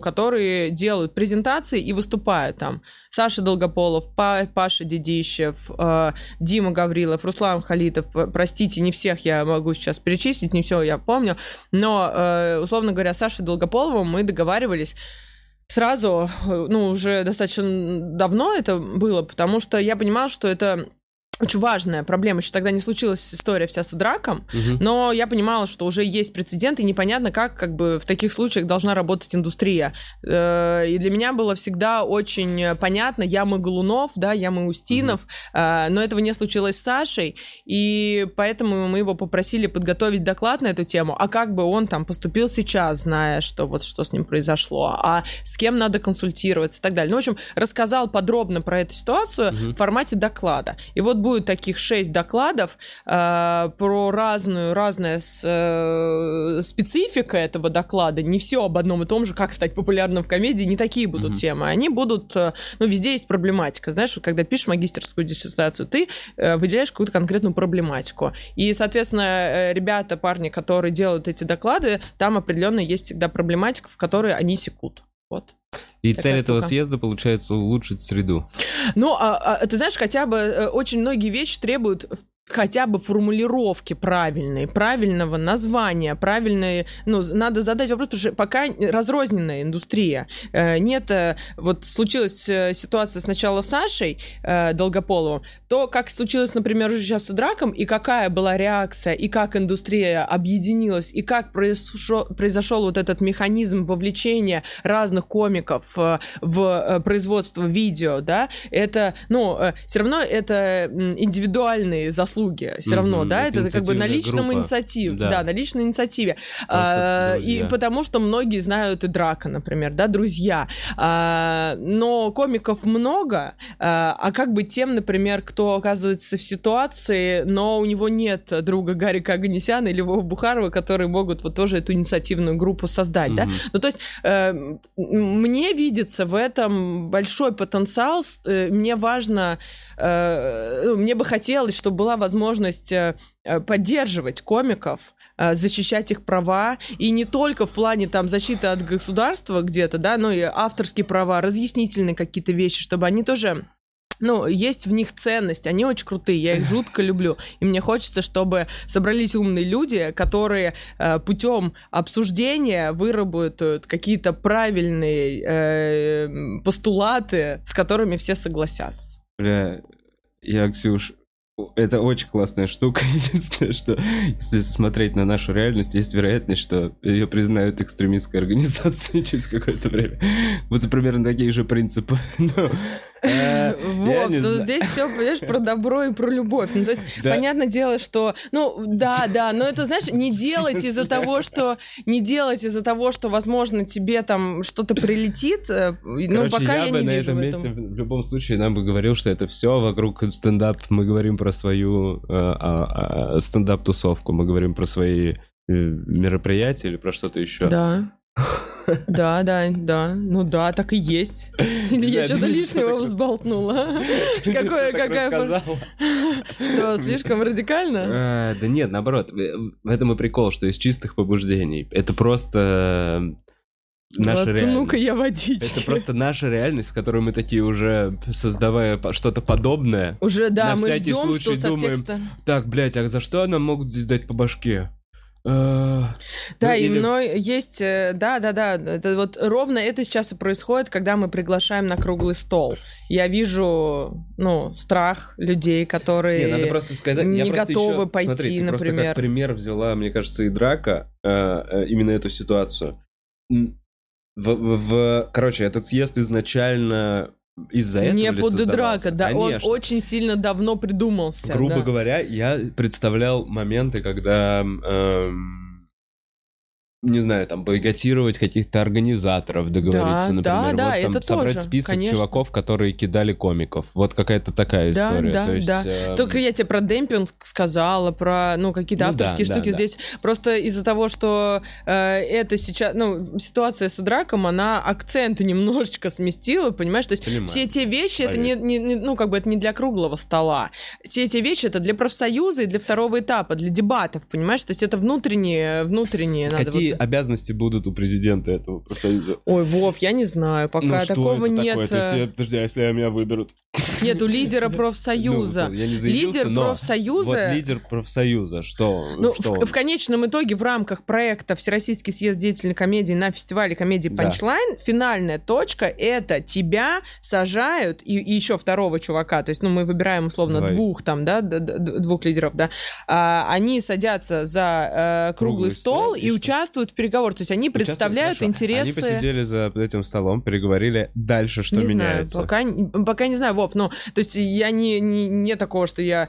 которые делают презентации и выступают там. Саша Долгополов, Паша Дедищев, Дима Гаврилов, Руслан Халитов. Простите, не всех я могу сейчас перечислить, не все я помню. Но, э, условно говоря, Саша Долгополовым мы договаривались сразу, э, ну, уже достаточно давно это было, потому что я понимала, что это очень важная проблема. Еще тогда не случилась история вся с драком, угу. но я понимала, что уже есть прецедент, и непонятно, как, как бы в таких случаях должна работать индустрия. Э, и для меня было всегда очень понятно, Ямы Голунов, да, Ямы Устинов, угу. но этого не случилось с Сашей, и поэтому мы его попросили подготовить доклад на эту тему, а как бы он там поступил сейчас, зная, что вот что с ним произошло, а с кем надо консультироваться и так далее. Ну, в общем, рассказал подробно про эту ситуацию угу. в формате доклада. И вот будет таких шесть докладов э, про разную, разная с, э, специфика этого доклада. Не все об одном и том же, как стать популярным в комедии, не такие будут mm-hmm. темы. Они будут, э, ну, везде есть проблематика. Знаешь, вот когда пишешь магистерскую диссертацию, ты э, выделяешь какую-то конкретную проблематику. И, соответственно, э, ребята, парни, которые делают эти доклады, там определенно есть всегда проблематика, в которой они секут. Вот. И Такая цель штука. этого съезда, получается, улучшить среду. Ну, а, а, ты знаешь, хотя бы э, очень многие вещи требуют хотя бы формулировки правильные, правильного названия, правильные, ну, надо задать вопрос, потому что пока разрозненная индустрия. Э, нет, э, вот случилась э, ситуация сначала с Сашей Долгополовым, то, как случилось, например, уже сейчас с Драком, и какая была реакция, и как индустрия объединилась, и как произошел, произошел вот этот механизм вовлечения разных комиков в производство видео, да, это, ну, все равно это индивидуальные заслуги заслуги все mm-hmm. равно, да, это, это как бы на личном инициативе, да. да, на личной инициативе. А, и потому что многие знают и Драка, например, да, друзья. А, но комиков много, а, а как бы тем, например, кто оказывается в ситуации, но у него нет друга Гарика Аганесяна или Вова Бухарова, которые могут вот тоже эту инициативную группу создать, mm-hmm. да. Ну, то есть э, мне видится в этом большой потенциал, э, мне важно, мне бы хотелось, чтобы была возможность э, э, поддерживать комиков, э, защищать их права, и не только в плане там защиты от государства где-то, да, но и авторские права, разъяснительные какие-то вещи, чтобы они тоже ну, есть в них ценность, они очень крутые, я их жутко люблю. И мне хочется, чтобы собрались умные люди, которые э, путем обсуждения выработают какие-то правильные э, постулаты, с которыми все согласятся. Бля, я, Ксюш, это очень классная штука. Единственное, что если смотреть на нашу реальность, есть вероятность, что ее признают экстремистской организацией через какое-то время. Вот примерно такие же принципы. Но Вот, не то знаю. здесь все, понимаешь, про добро и про любовь. Ну, то есть, понятное дело, что, ну, да, да, но это, знаешь, не делать из-за того, что, не делать из-за того, что, возможно, тебе там что-то прилетит, э, ну, пока я, не на вижу этом в месте этом. в любом случае нам бы говорил, что это все вокруг стендап. Мы говорим про свою э, а, а, стендап-тусовку, мы говорим про свои э, мероприятия или про что-то еще. Да. Да, да, да. Ну да, так и есть. Или я что-то лишнего взболтнула. Какое, какая... Что, слишком радикально? А, Да нет, наоборот. э, В этом и прикол, что из чистых побуждений. Это просто э, наша Вот, реальность. Ну-ка, я водички. Это просто наша реальность, в которой мы такие уже, создавая что-то подобное. Уже, да, на мы ждем, что со всех думаем, сторон... Так, блядь, а за что нам могут здесь дать по башке? Э, Да, ну, и или- но есть, э, да, да, да, это вот ровно это сейчас и происходит, когда мы приглашаем на круглый стол. Я вижу, ну, страх людей, которые... Не, надо просто сказать, я не просто готовы ещё- пойти, смотри, ты просто например. как пример взяла, мне кажется, и драка, э, именно эту ситуацию. В, в- в- короче, этот съезд изначально из-за этого не под драка, да, он Конечно. очень сильно давно придумался. Грубо да. говоря, я представлял моменты, когда, эм, не знаю, там, бойкотировать каких-то организаторов, договориться, Да, например. да, да, вот, там, это собрать тоже, список конечно. чуваков, которые кидали комиков. Вот какая-то такая Да, история. да, То есть, да. эм, Только я тебе про демпинг сказала, про, ну, какие-то Ну да, авторские да, штуки да. здесь. Просто из-за того, что э, это сейчас, ну, ситуация с драком, она акценты немножечко сместила, понимаешь? То есть Понимаю. все те вещи, это не, Поверь. не- не- ну, как бы это не для круглого стола. Все эти вещи это для профсоюза и для второго этапа, для дебатов, понимаешь? То есть это внутренние, внутренние надо Какие обязанности будут у президента этого профсоюза? Ой, Вов, я не знаю, пока Ну, такого нет. такое? То есть, э, я- подожди, а если меня выберут? Нет, у лидера профсоюза. Ну, я не заявился, Лидер но профсоюза. Вот лидер профсоюза, что, Ну, что в, он? в конечном итоге в рамках проекта Всероссийский съезд деятельной комедии на фестивале комедии Да. Панчлайн финальная точка это тебя сажают и, и еще второго чувака, то есть ну мы выбираем условно Двоих. двух там, да, двух лидеров, да, А, они садятся за э, круглый, Круглый стол, и, и что? Участвуют в переговорах, то есть они представляют хорошо. интересы. Они посидели за этим столом, переговорили дальше, что не меняется. знаю, пока, пока не знаю, Вов, ну, то есть я не, не, не такого, что я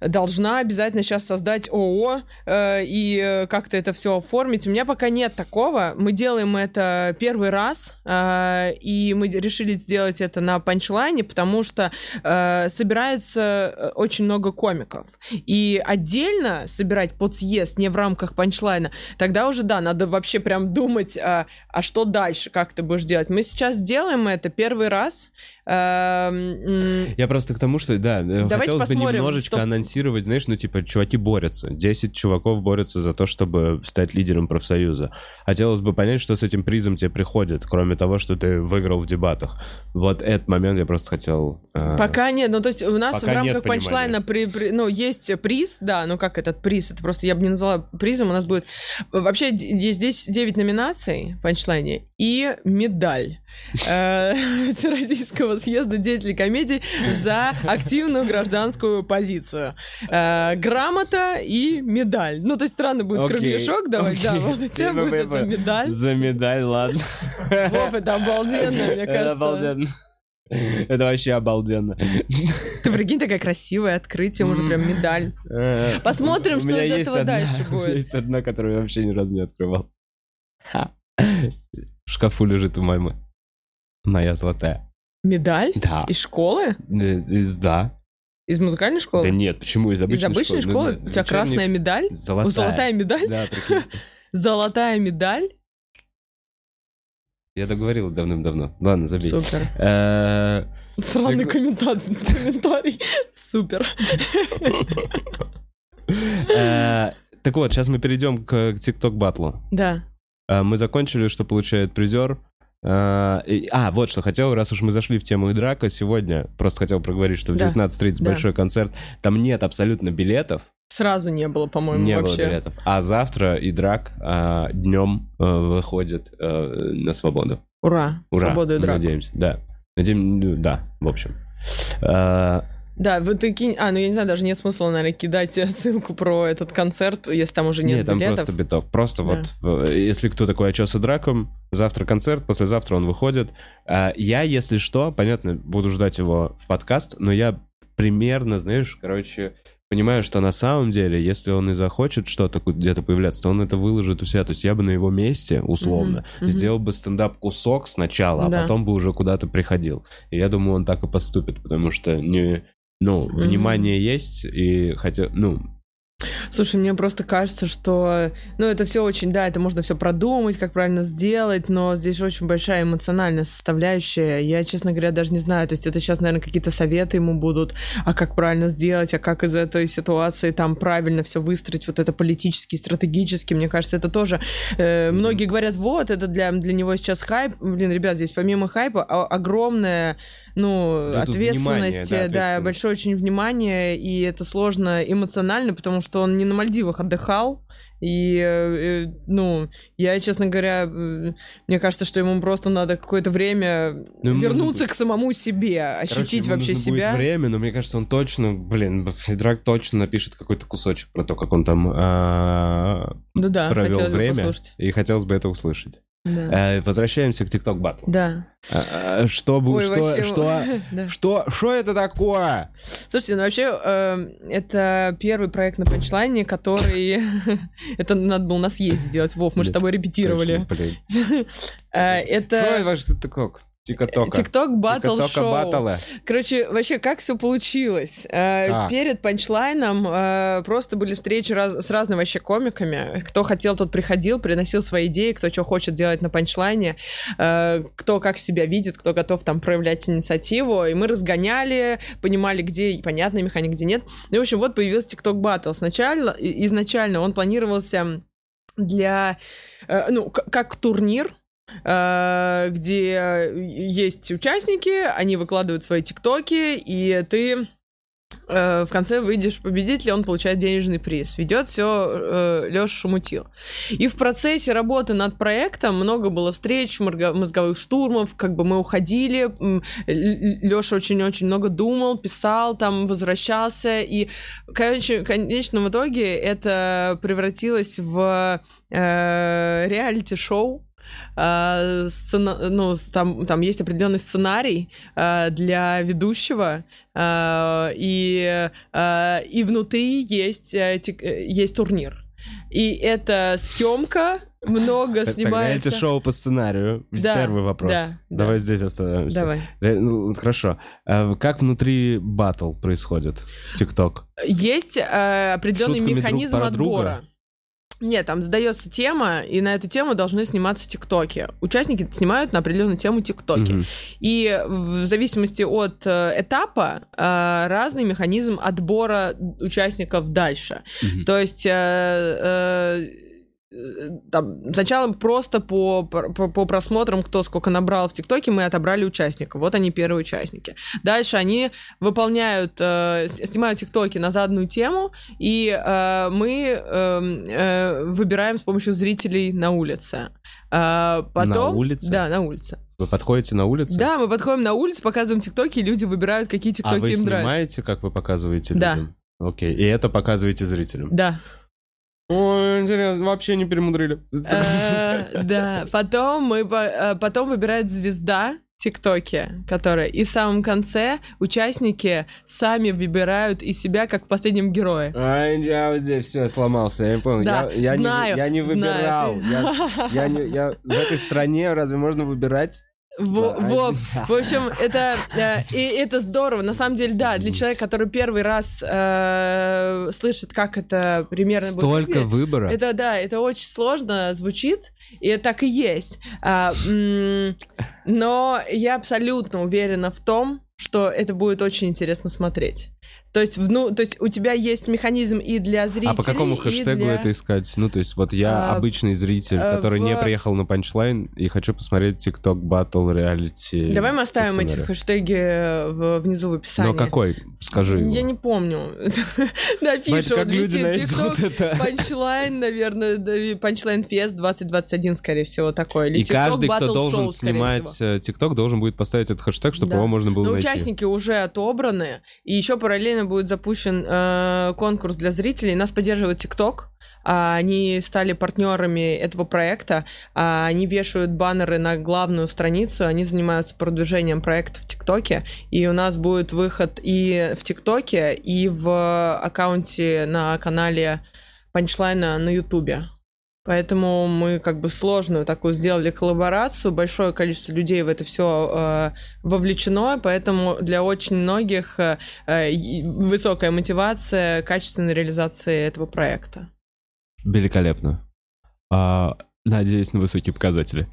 должна обязательно сейчас создать ООО э, и э, как-то это все оформить. У меня пока нет такого. Мы делаем это первый раз, э, и мы решили сделать это на панчлайне, потому что э, собирается э, очень много комиков. И отдельно собирать под съезд не в рамках панчлайна, тогда уже, да, надо вообще прям думать, а, а что дальше, как ты будешь делать. Мы сейчас делаем это первый раз. Эм, м, Я просто к тому, что, да, э, Давайте хотелось бы немножечко что- анонсировать, знаешь, ну, типа, чуваки борются. 10 чуваков борются за то, чтобы стать лидером профсоюза. Хотелось бы понять, что с этим призом тебе приходит, кроме того, что ты выиграл в дебатах. Вот этот момент я просто хотел... э, Пока нет, ну то есть у нас Пока в рамках панчлайна при, при- ну, есть приз, да, ну как этот приз, это просто я бы не назвала призом, у нас будет... Вообще здесь 9 номинаций в панчлайне и медаль э, Всероссийского съезда деятелей комедий за активную гражданскую позицию. Э, Грамота и медаль. Ну, то есть странно будет Окей, кругляшок давать, да, окей. вот у тебя будет эта медаль. За медаль, ладно. Вов, это обалденно, мне Это кажется. обалденно. Это вообще обалденно. Ты прикинь, такая красивая открытие, можно прям медаль. Э, Посмотрим, что из этого дальше будет. Есть одна, которую я вообще ни разу не открывал. В шкафу лежит у мамы. Моя золотая. Медаль? Да. Из школы? Э, Да. Из музыкальной школы? Да нет, почему из обычной Из обычной школы? школы? Ну, У тебя вечерний- красная медаль? Золотая. Золотая медаль? Да, прикинь. Золотая медаль? Я договорил давным-давно. Ладно, забей. Супер. Э, Сраный комментарий. Супер. э, Так вот, сейчас мы перейдем к TikTok батлу. Да. Э, Мы закончили, что получает призер. И- А, вот что хотел, раз уж мы зашли в тему и драка, сегодня просто хотел проговорить, что в Да. 19.30 Да. большой концерт. Там нет абсолютно билетов, Сразу не было, по-моему, не было вообще. билетов. А завтра и драк днем выходит э, на свободу. Ура. Ура, Свободу и мы драку. надеемся, да. Надеем- ну, да, в общем. Э, Да, вы ты кинь... А, ну я не знаю, даже нет смысла, наверное, кидать ссылку про этот концерт, если там уже нет, Нет, там билетов. просто биток. Просто Да. вот, в- если кто такой «А с драком?», Завтра концерт, послезавтра он выходит. А, Я, если что, понятно, буду ждать его в подкаст, но я примерно, знаешь, короче, понимаю, что на самом деле, если он и захочет что-то где-то появляться, то он это выложит у себя. То есть я бы на его месте, условно, мгм. сделал бы стендап-кусок сначала, а Да. потом бы уже куда-то приходил. И я думаю, он так и поступит, потому что не... Ну, Мгм. внимание есть, и хотя, ну, Слушай, мне просто кажется, что, ну, это все очень, да, это можно все продумать, как правильно сделать, но здесь очень большая эмоциональная составляющая. Я, честно говоря, даже не знаю, то есть это сейчас, наверное, какие-то советы ему будут, а как правильно сделать, а как из этой ситуации там правильно все выстроить, вот это политически, стратегически, мне кажется, это тоже... э, многие говорят, вот, это для, для него сейчас хайп. Блин, ребят, здесь помимо хайпа о- огромная, ну, Да, тут внимание, ответственность, да, да, большое очень внимание, и это сложно эмоционально, потому что он не на Мальдивах отдыхал, и, э, ну, я, честно говоря, э, мне кажется, что ему просто надо какое-то время Ну, вернуться к самому себе, Короче, ощутить ему вообще нужно будет себя. время, но мне кажется, он точно, блин, Федрак точно напишет какой-то кусочек про то, как он там а, Ну провел время, и хотелось бы это услышать. Да. Э, Возвращаемся к TikTok батлу. Да. А, а, Что, Ой, что, вообще, что, да. что, что это такое? Слушайте, ну вообще, э, это первый проект на панчлайне, который... это надо было на съезде сделать. Вов, мы же с тобой репетировали. Точно, блин. Э, Что Это ваш TikTok? Тикатока. Тикатока Show. баттлы. Короче, вообще, как все получилось? Э, Как? Перед панчлайном э, просто были встречи раз- с разными вообще комиками. Кто хотел, тот приходил, приносил свои идеи, кто что хочет делать на панчлайне, э, кто как себя видит, кто готов там проявлять инициативу. И мы разгоняли, понимали, где понятная механика, где нет. Ну, в общем, вот появился TikTok Battle. Сначала, изначально он планировался для, ну, как турнир, где есть участники, они выкладывают свои тиктоки, и ты э, в конце выйдешь победитель, он получает денежный приз. Ведет все Леша Шумутил. И в процессе работы над проектом много было встреч, мозговых штурмов, как бы мы уходили, Леша очень-очень много думал, писал, там возвращался, и короче, в конечном итоге это превратилось в э, реалити-шоу, а, сцена- ну, там, там есть определенный сценарий а, для ведущего, а, и, и внутри есть, тик- э, есть турнир. И это съемка, много Тогда снимается. эти шоу по сценарию. Да, Первый вопрос. да, да. Давай здесь остановимся. Давай. Э, ну, Хорошо. Как внутри батл происходит? ТикТок. Есть э, определенный Шутками друг механизм про отбора. друга? Нет, там задается тема, и на эту тему должны сниматься тиктоки. Участники снимают на определенную тему тиктоки. Мгм. И в зависимости от э, этапа э, разный механизм отбора участников дальше. Мгм. То есть э, э, там, сначала просто по, по, по просмотрам, кто сколько набрал в ТикТоке, мы отобрали участников. Вот они первые участники. Дальше они выполняют, э, снимают ТикТоки на заданную тему, и э, мы э, э, выбираем с помощью зрителей на улице. А потом, На улице? Да, на улице. Вы подходите на улицу? Да, мы подходим на улицу, показываем ТикТоки, и люди выбирают, какие А ТикТоки вы им нравятся. снимаете, как вы показываете Да. людям? Окей. И это показываете зрителям? Да. Ой, интересно, вообще не перемудрили. Э, Да, потом мы э, потом выбирает звезда ТикТоке, которая и в самом конце участники сами выбирают из себя как в последнем герое. Ай, я здесь все сломался, я не понял. Да, я, я знаю, не, я не знаю. выбирал. Я, я не- я- в этой стране разве можно выбирать? Во- Да. Вов, в общем, это э, и это здорово. На самом деле, да, для человека, который первый раз э, слышит, как это примерно будет Столько выглядеть, выбора. Это да, это очень сложно звучит, и это так и есть. А, но я абсолютно уверена в том, что это будет очень интересно смотреть. То есть, ну, то есть у тебя есть механизм и для зрителей. А по какому хэштегу для- это искать? Ну, то есть, вот я А, обычный зритель, э, который не в- приехал на панчлайн и хочу посмотреть TikTok Battle Reality. Давай мы оставим эти хэштеги э, в- внизу в описании. Но какой? Скажи его. Я не помню. Напишу, как люди найдут это. Панчлайн, наверное, Панчлайн Фест 2021, скорее всего, такой. И каждый, кто должен снимать э, TikTok, должен будет поставить этот хэштег, чтобы его можно было Но найти. участники уже отобраны, и еще параллельно будет запущен э, конкурс для зрителей. Нас поддерживает ТикТок. а, они стали партнерами этого проекта, а, они вешают баннеры на главную страницу, они занимаются продвижением проекта в ТикТоке, и у нас будет выход и в ТикТоке, и в аккаунте на канале Панчлайна на Ютубе. Поэтому мы как бы сложную такую сделали коллаборацию, большое количество людей в это все э, вовлечено, поэтому для очень многих э, высокая мотивация качественной реализации этого проекта. Великолепно. А, надеюсь на высокие показатели.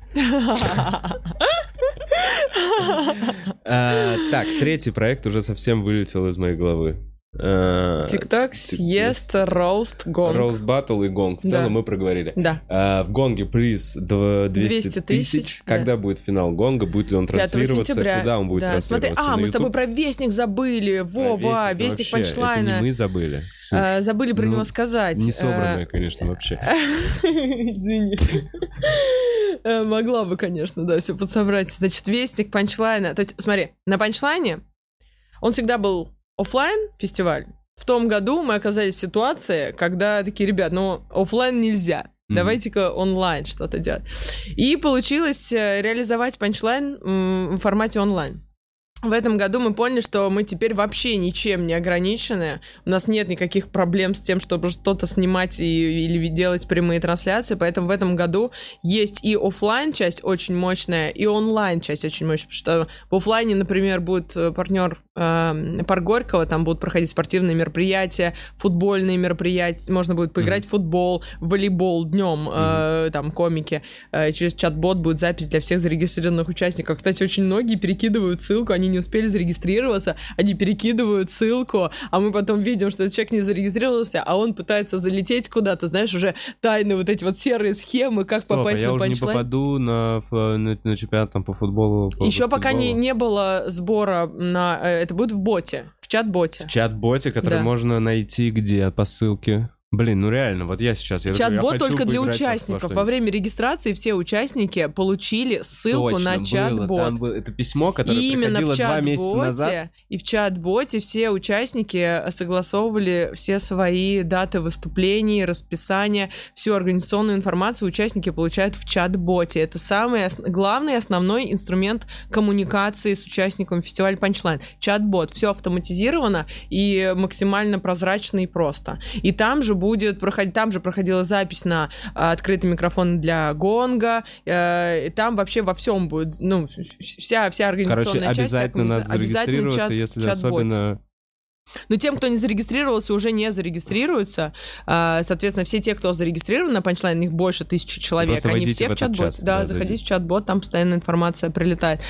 А, так, третий проект уже совсем вылетел из моей головы. Э, ТикТок, съест, роуст, гонг. Роуст батл и гонг. В целом мы проговорили. Да. А, в гонге приз 200 тысяч. Когда да. будет финал гонга? Будет ли он транслироваться? Куда он будет да. транслироваться? Смотри, а, мы с тобой про Вестник забыли. Вова, Вестник, Вестник панчлайна. Это не мы забыли. А, забыли про ну, него сказать. Не собранное, а... конечно, вообще. Извини. Э, могла бы, конечно, да, все подсобрать. Значит, Вестник панчлайна. То есть, смотри, на панчлайне он всегда был офлайн фестиваль. В том году мы оказались в ситуации, когда такие, ребят, ну, офлайн нельзя. Давайте-ка онлайн что-то делать. И получилось э, реализовать панчлайн в формате онлайн в этом году мы поняли, что мы теперь вообще ничем не ограничены. У нас нет никаких проблем с тем, чтобы что-то снимать и, или делать прямые трансляции. Поэтому в этом году есть и офлайн часть очень мощная, и онлайн часть очень мощная. Потому что в офлайне, например, будет э, партнер э, Парк Горького, там будут проходить спортивные мероприятия, футбольные мероприятия, можно будет поиграть mm-hmm. в футбол, в волейбол днем, э, mm-hmm. там комики. Э, через чат-бот будет запись для всех зарегистрированных участников. Кстати, очень многие перекидывают ссылку, они не успели зарегистрироваться, они перекидывают ссылку, а мы потом видим, что этот человек не зарегистрировался, а он пытается залететь куда-то, знаешь, уже тайны вот эти вот серые схемы, как Стоп, попасть а я на уже не попаду на, на, на чемпионат там, по футболу. По Еще пока не, не было сбора на... Э, это будет в боте, в чат-боте. В чат-боте, который да. можно найти где? По ссылке? Блин, ну реально, вот я сейчас... Я Чат-бот только для участников. Во время регистрации все участники получили ссылку Точно, на чат-бот. Там было это письмо, которое и приходило два месяца назад. И в чат-боте все участники согласовывали все свои даты выступлений, расписания, всю организационную информацию участники получают в чат-боте. Это самый главный основной инструмент коммуникации с участником фестиваля Punchline. Чат-бот. Все автоматизировано и максимально прозрачно и просто. И там же будет проходить, там же проходила запись на а, открытый микрофон для гонга, э, там вообще во всем будет, ну, вся, вся организационная Короче, часть. обязательно надо зарегистрироваться, чат, если чат особенно... Но тем, кто не зарегистрировался, уже не зарегистрируются. А, соответственно, все те, кто зарегистрирован на панчлайн, их больше тысячи человек, они все в, в чат-бот. Чат. Да, да, заходите в чат-бот, там постоянно информация прилетает.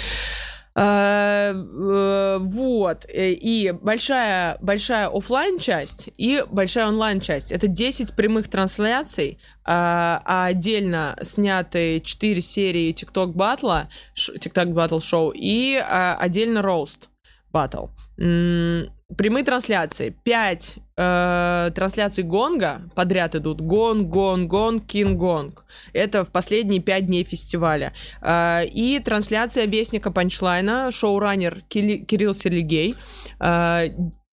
Э, э, вот. Э, и большая, большая офлайн часть и большая онлайн часть. Это 10 прямых трансляций, а отдельно сняты 4 серии TikTok батла, TikTok батл шоу и отдельно роуст батл. Прямые трансляции. Пять э, трансляций гонга подряд идут. Гонг, гонг, гонг, кинг, гонг. Это в последние пять дней фестиваля. Э, и трансляция Вестника Панчлайна, шоураннер Кирилл Сергей. Э,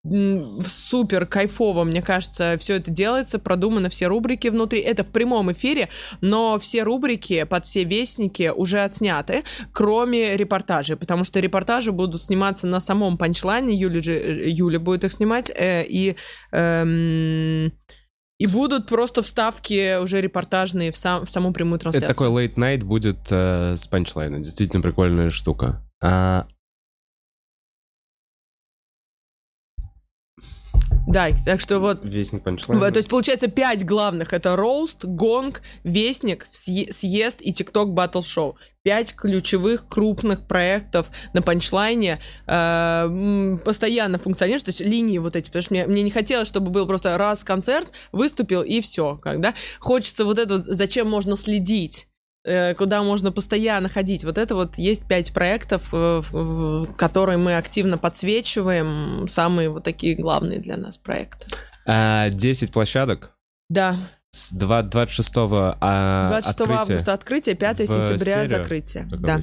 супер кайфово, мне кажется, все это делается, продумано все рубрики внутри. Это в прямом эфире, но все рубрики под все вестники уже отсняты, кроме репортажей, потому что репортажи будут сниматься на самом панчлайне, Юля, же, э, Юля будет их снимать, э, и... Эм, и будут просто вставки уже репортажные в, сам, в саму прямую трансляцию. Это такой late night будет э, с панчлайна. Действительно прикольная штука. А, Да, так что вот... Вестник панчлайн. То есть, получается, пять главных. Это роуст, гонг, вестник, съезд и тикток батл шоу. Пять ключевых крупных проектов на панчлайне э, постоянно функционируют, то есть линии вот эти, потому что мне, мне не хотелось, чтобы был просто раз концерт, выступил и все, когда хочется вот это, зачем можно следить, куда можно постоянно ходить. Вот это вот есть пять проектов, э, которые мы активно подсвечиваем, самые вот такие главные для нас проекты. А, 10 площадок? Да. С 26 а, 26 открытия августа открытие, 5 сентября стерео? закрытие. Да.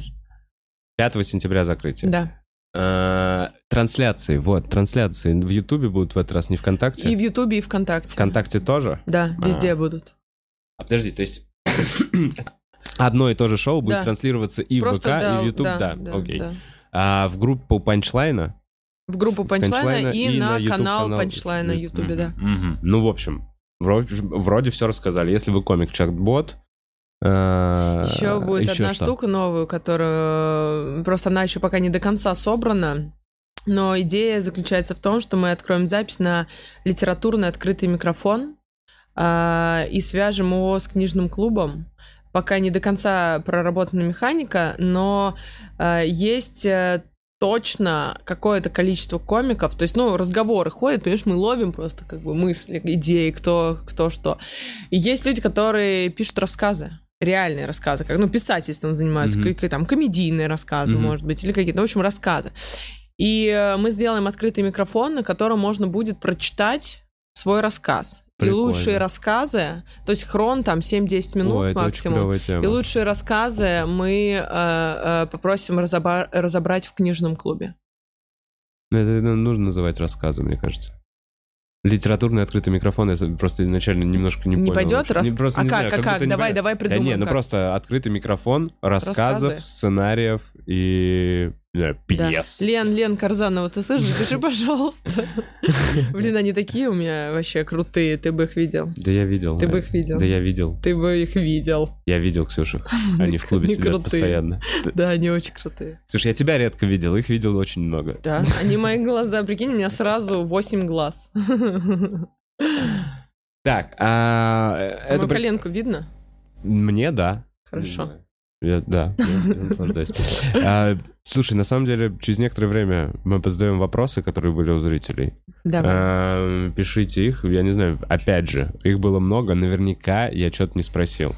5 сентября закрытие. Да. Э, Трансляции, вот, трансляции в Ютубе будут в этот раз не ВКонтакте. И в Ютубе, и ВКонтакте. ВКонтакте тоже? Да, везде А. будут. А подожди, то есть одно и то же шоу будет Да. транслироваться и в Просто ВК, да, и в Ютуб, да, да, да, окей. да. А в группу Панчлайна? В группу Панчлайна Панчлайна и, на, YouTube канал. Панчлайна на Ютубе, да. Мгм. Ну, в общем, вроде, вроде все рассказали. Если вы комик чат-бот, э, Еще будет ещё одна что? штука новая, которая просто она еще пока не до конца собрана. Но идея заключается в том, что мы откроем запись на литературный открытый микрофон а, и свяжем его с книжным клубом. Пока не до конца проработана механика, но а, есть э, точно какое-то количество комиков, то есть, ну, разговоры ходят, понимаешь, мы ловим просто как бы мысли, идеи, кто, кто что. И есть люди, которые пишут рассказы, реальные рассказы, как, ну, писательством занимаются, Мгм. какие там комедийные рассказы, Мгм. может быть, или какие-то, ну, в общем, рассказы. И э, мы сделаем открытый микрофон, на котором можно будет прочитать свой рассказ. Прикольно. И лучшие рассказы, то есть хрон там 7-10 минут О, максимум. И лучшие рассказы мы э, э, попросим разоба- разобрать в книжном клубе. Это нужно называть рассказом, мне кажется. Литературный открытый микрофон, я просто изначально немножко не, Не, понял. пойдет? Рас... Не, просто а не как, знаю, а как? не Давай, понятно. давай Да придумаем. не, ну как. просто открытый микрофон, рассказов, Рассказы. сценариев и знаю, Да. пьес. Лен, Лен Карзанова, ты слышишь? Пиши, пожалуйста. Блин, они такие у меня вообще крутые, ты бы их видел. Да я видел. Ты бы их видел. Да я видел. Ты бы их видел. Я видел, Ксюша. Они в клубе сидят постоянно. Да, они очень крутые. Слушай, я тебя редко видел, их видел очень много. Да, они мои глаза, прикинь, у меня сразу 8 глаз. Так, а, э, А это... мою коленку видно? Мне да. Хорошо. Я- да, я- я наслаждаюсь. А, Слушай, на самом деле, через некоторое время мы позадаем вопросы, которые были у зрителей. Давай. А, Пишите их, я не знаю, опять же, их было много, наверняка я что-то не спросил.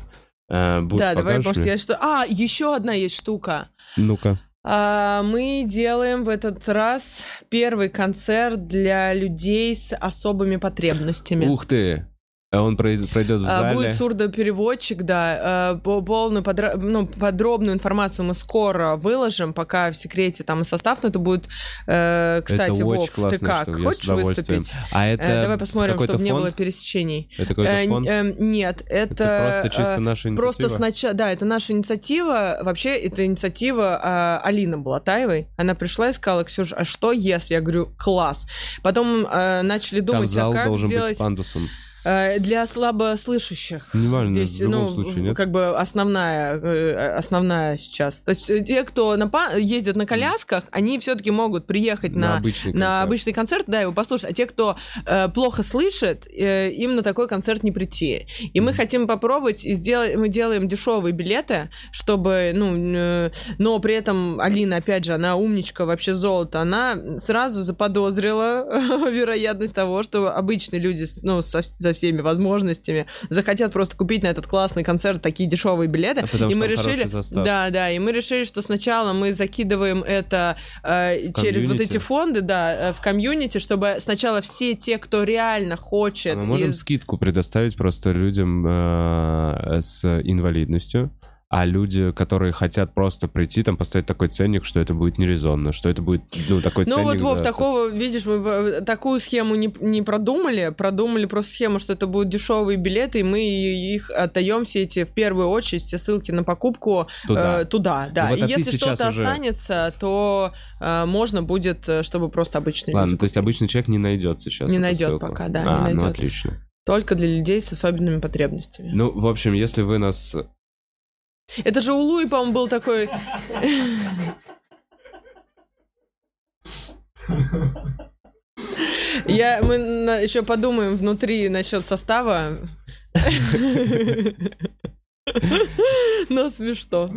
А, Да, давай, может, мне? я что... А, еще одна есть штука. Ну-ка. А, Мы делаем в этот раз первый концерт для людей с особыми потребностями. Ух ты! А Он пройдет в А, зале. Будет сурдопереводчик, да. А, по- Полную подра- ну, подробную информацию мы скоро выложим, пока в секрете там состав, но это будет, э, кстати, это Вов, классно, ты как, хочешь выступить? А Э, это Давай посмотрим, чтобы не было фонд? пересечений. Это какой-то Э, фонд? э, Нет, это... Это просто чисто э, наша инициатива? Просто сначала, да, это наша инициатива. Вообще, это инициатива а, Алины Балатаевой. Она пришла и сказала, Ксюш, а что если? Я говорю, класс. Потом э, начали Там думать, зал а как должен быть сделать с пандусом. Э, для слабослышащих. Неважно, Здесь, в любом ну, случае, нет? как бы основная, э, основная сейчас. То есть э, те, кто на ездят на колясках, они все-таки могут приехать На на, обычный на концерт. обычный концерт, да, его послушать. А те, кто э, плохо слышит, э, им на такой концерт не прийти. И мы хотим попробовать и сделать, мы делаем дешевые билеты, чтобы, ну, э, но при этом Алина, опять же, она умничка, вообще золото, она сразу заподозрила вероятность того, что обычные люди, ну, со, со всеми возможностями захотят просто купить на этот классный концерт такие дешевые билеты. А потому и мы решили, да, да, и мы решили, что сначала мы закидываем это э, через вот эти фонды, да, э, в комьюнити, чтобы сначала все те, кто реально хочет, А мы можем из- скидку предоставить просто людям э, с инвалидностью, а люди, которые хотят просто прийти, там поставить такой ценник, что это будет нерезонно, что это будет, ну, такой Ну ценник вот, Вов, за- такого, видишь, мы э, такую схему не, не продумали, продумали просто схему, что это будут дешевые билеты, и мы их отдаем все эти, в первую очередь, все ссылки на покупку Туда. э, туда да. Ну вот, и а ты если что-то уже- останется, то э, можно будет, э, чтобы просто обычные Ладно, то есть обычный человек не найдет сейчас Не найдет ссылку. пока, да, не А, ну найдет. отлично. Только для людей с особенными потребностями. Ну, в общем, если вы нас... Это же у Луи, по-моему, был такой... Я, мы еще подумаем внутри насчет состава. Но смешно.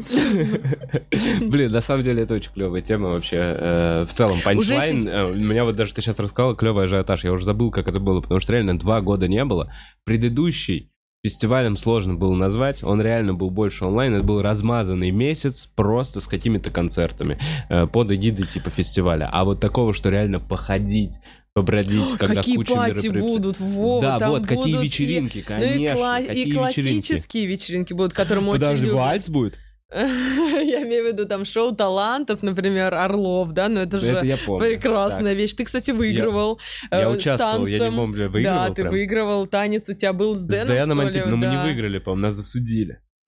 Блин, на самом деле это очень клевая тема вообще. э, В целом, панчлайн. Э, У меня вот даже ты сейчас рассказал, клевый ажиотаж. Я уже забыл, как это было, потому что реально два года не было. Предыдущий фестивалем сложно было назвать. Он реально был больше онлайн. Это был размазанный месяц просто с какими-то концертами э, под эгидой типа фестиваля. А вот такого, что реально походить, побродить, когда Какие куча пати мероприятий. будут, Вова, да, там вот, какие будут и- вечеринки, Ну и, конечно. кла- и какие вечеринки. классические вечеринки будут, которые мы очень Подожди, любим. вальс будет? Я имею в виду там шоу талантов, например, Орлов, да, но это же Это я прекрасная вещь. Ты, кстати, выигрывал. Я э, с участвовал, я не помню, выигрывал Да, ты прям? выигрывал, танец у тебя был с С Дэном, Дэном что ли? Антиповым, но мы не Да. выиграли, по-моему, нас засудили.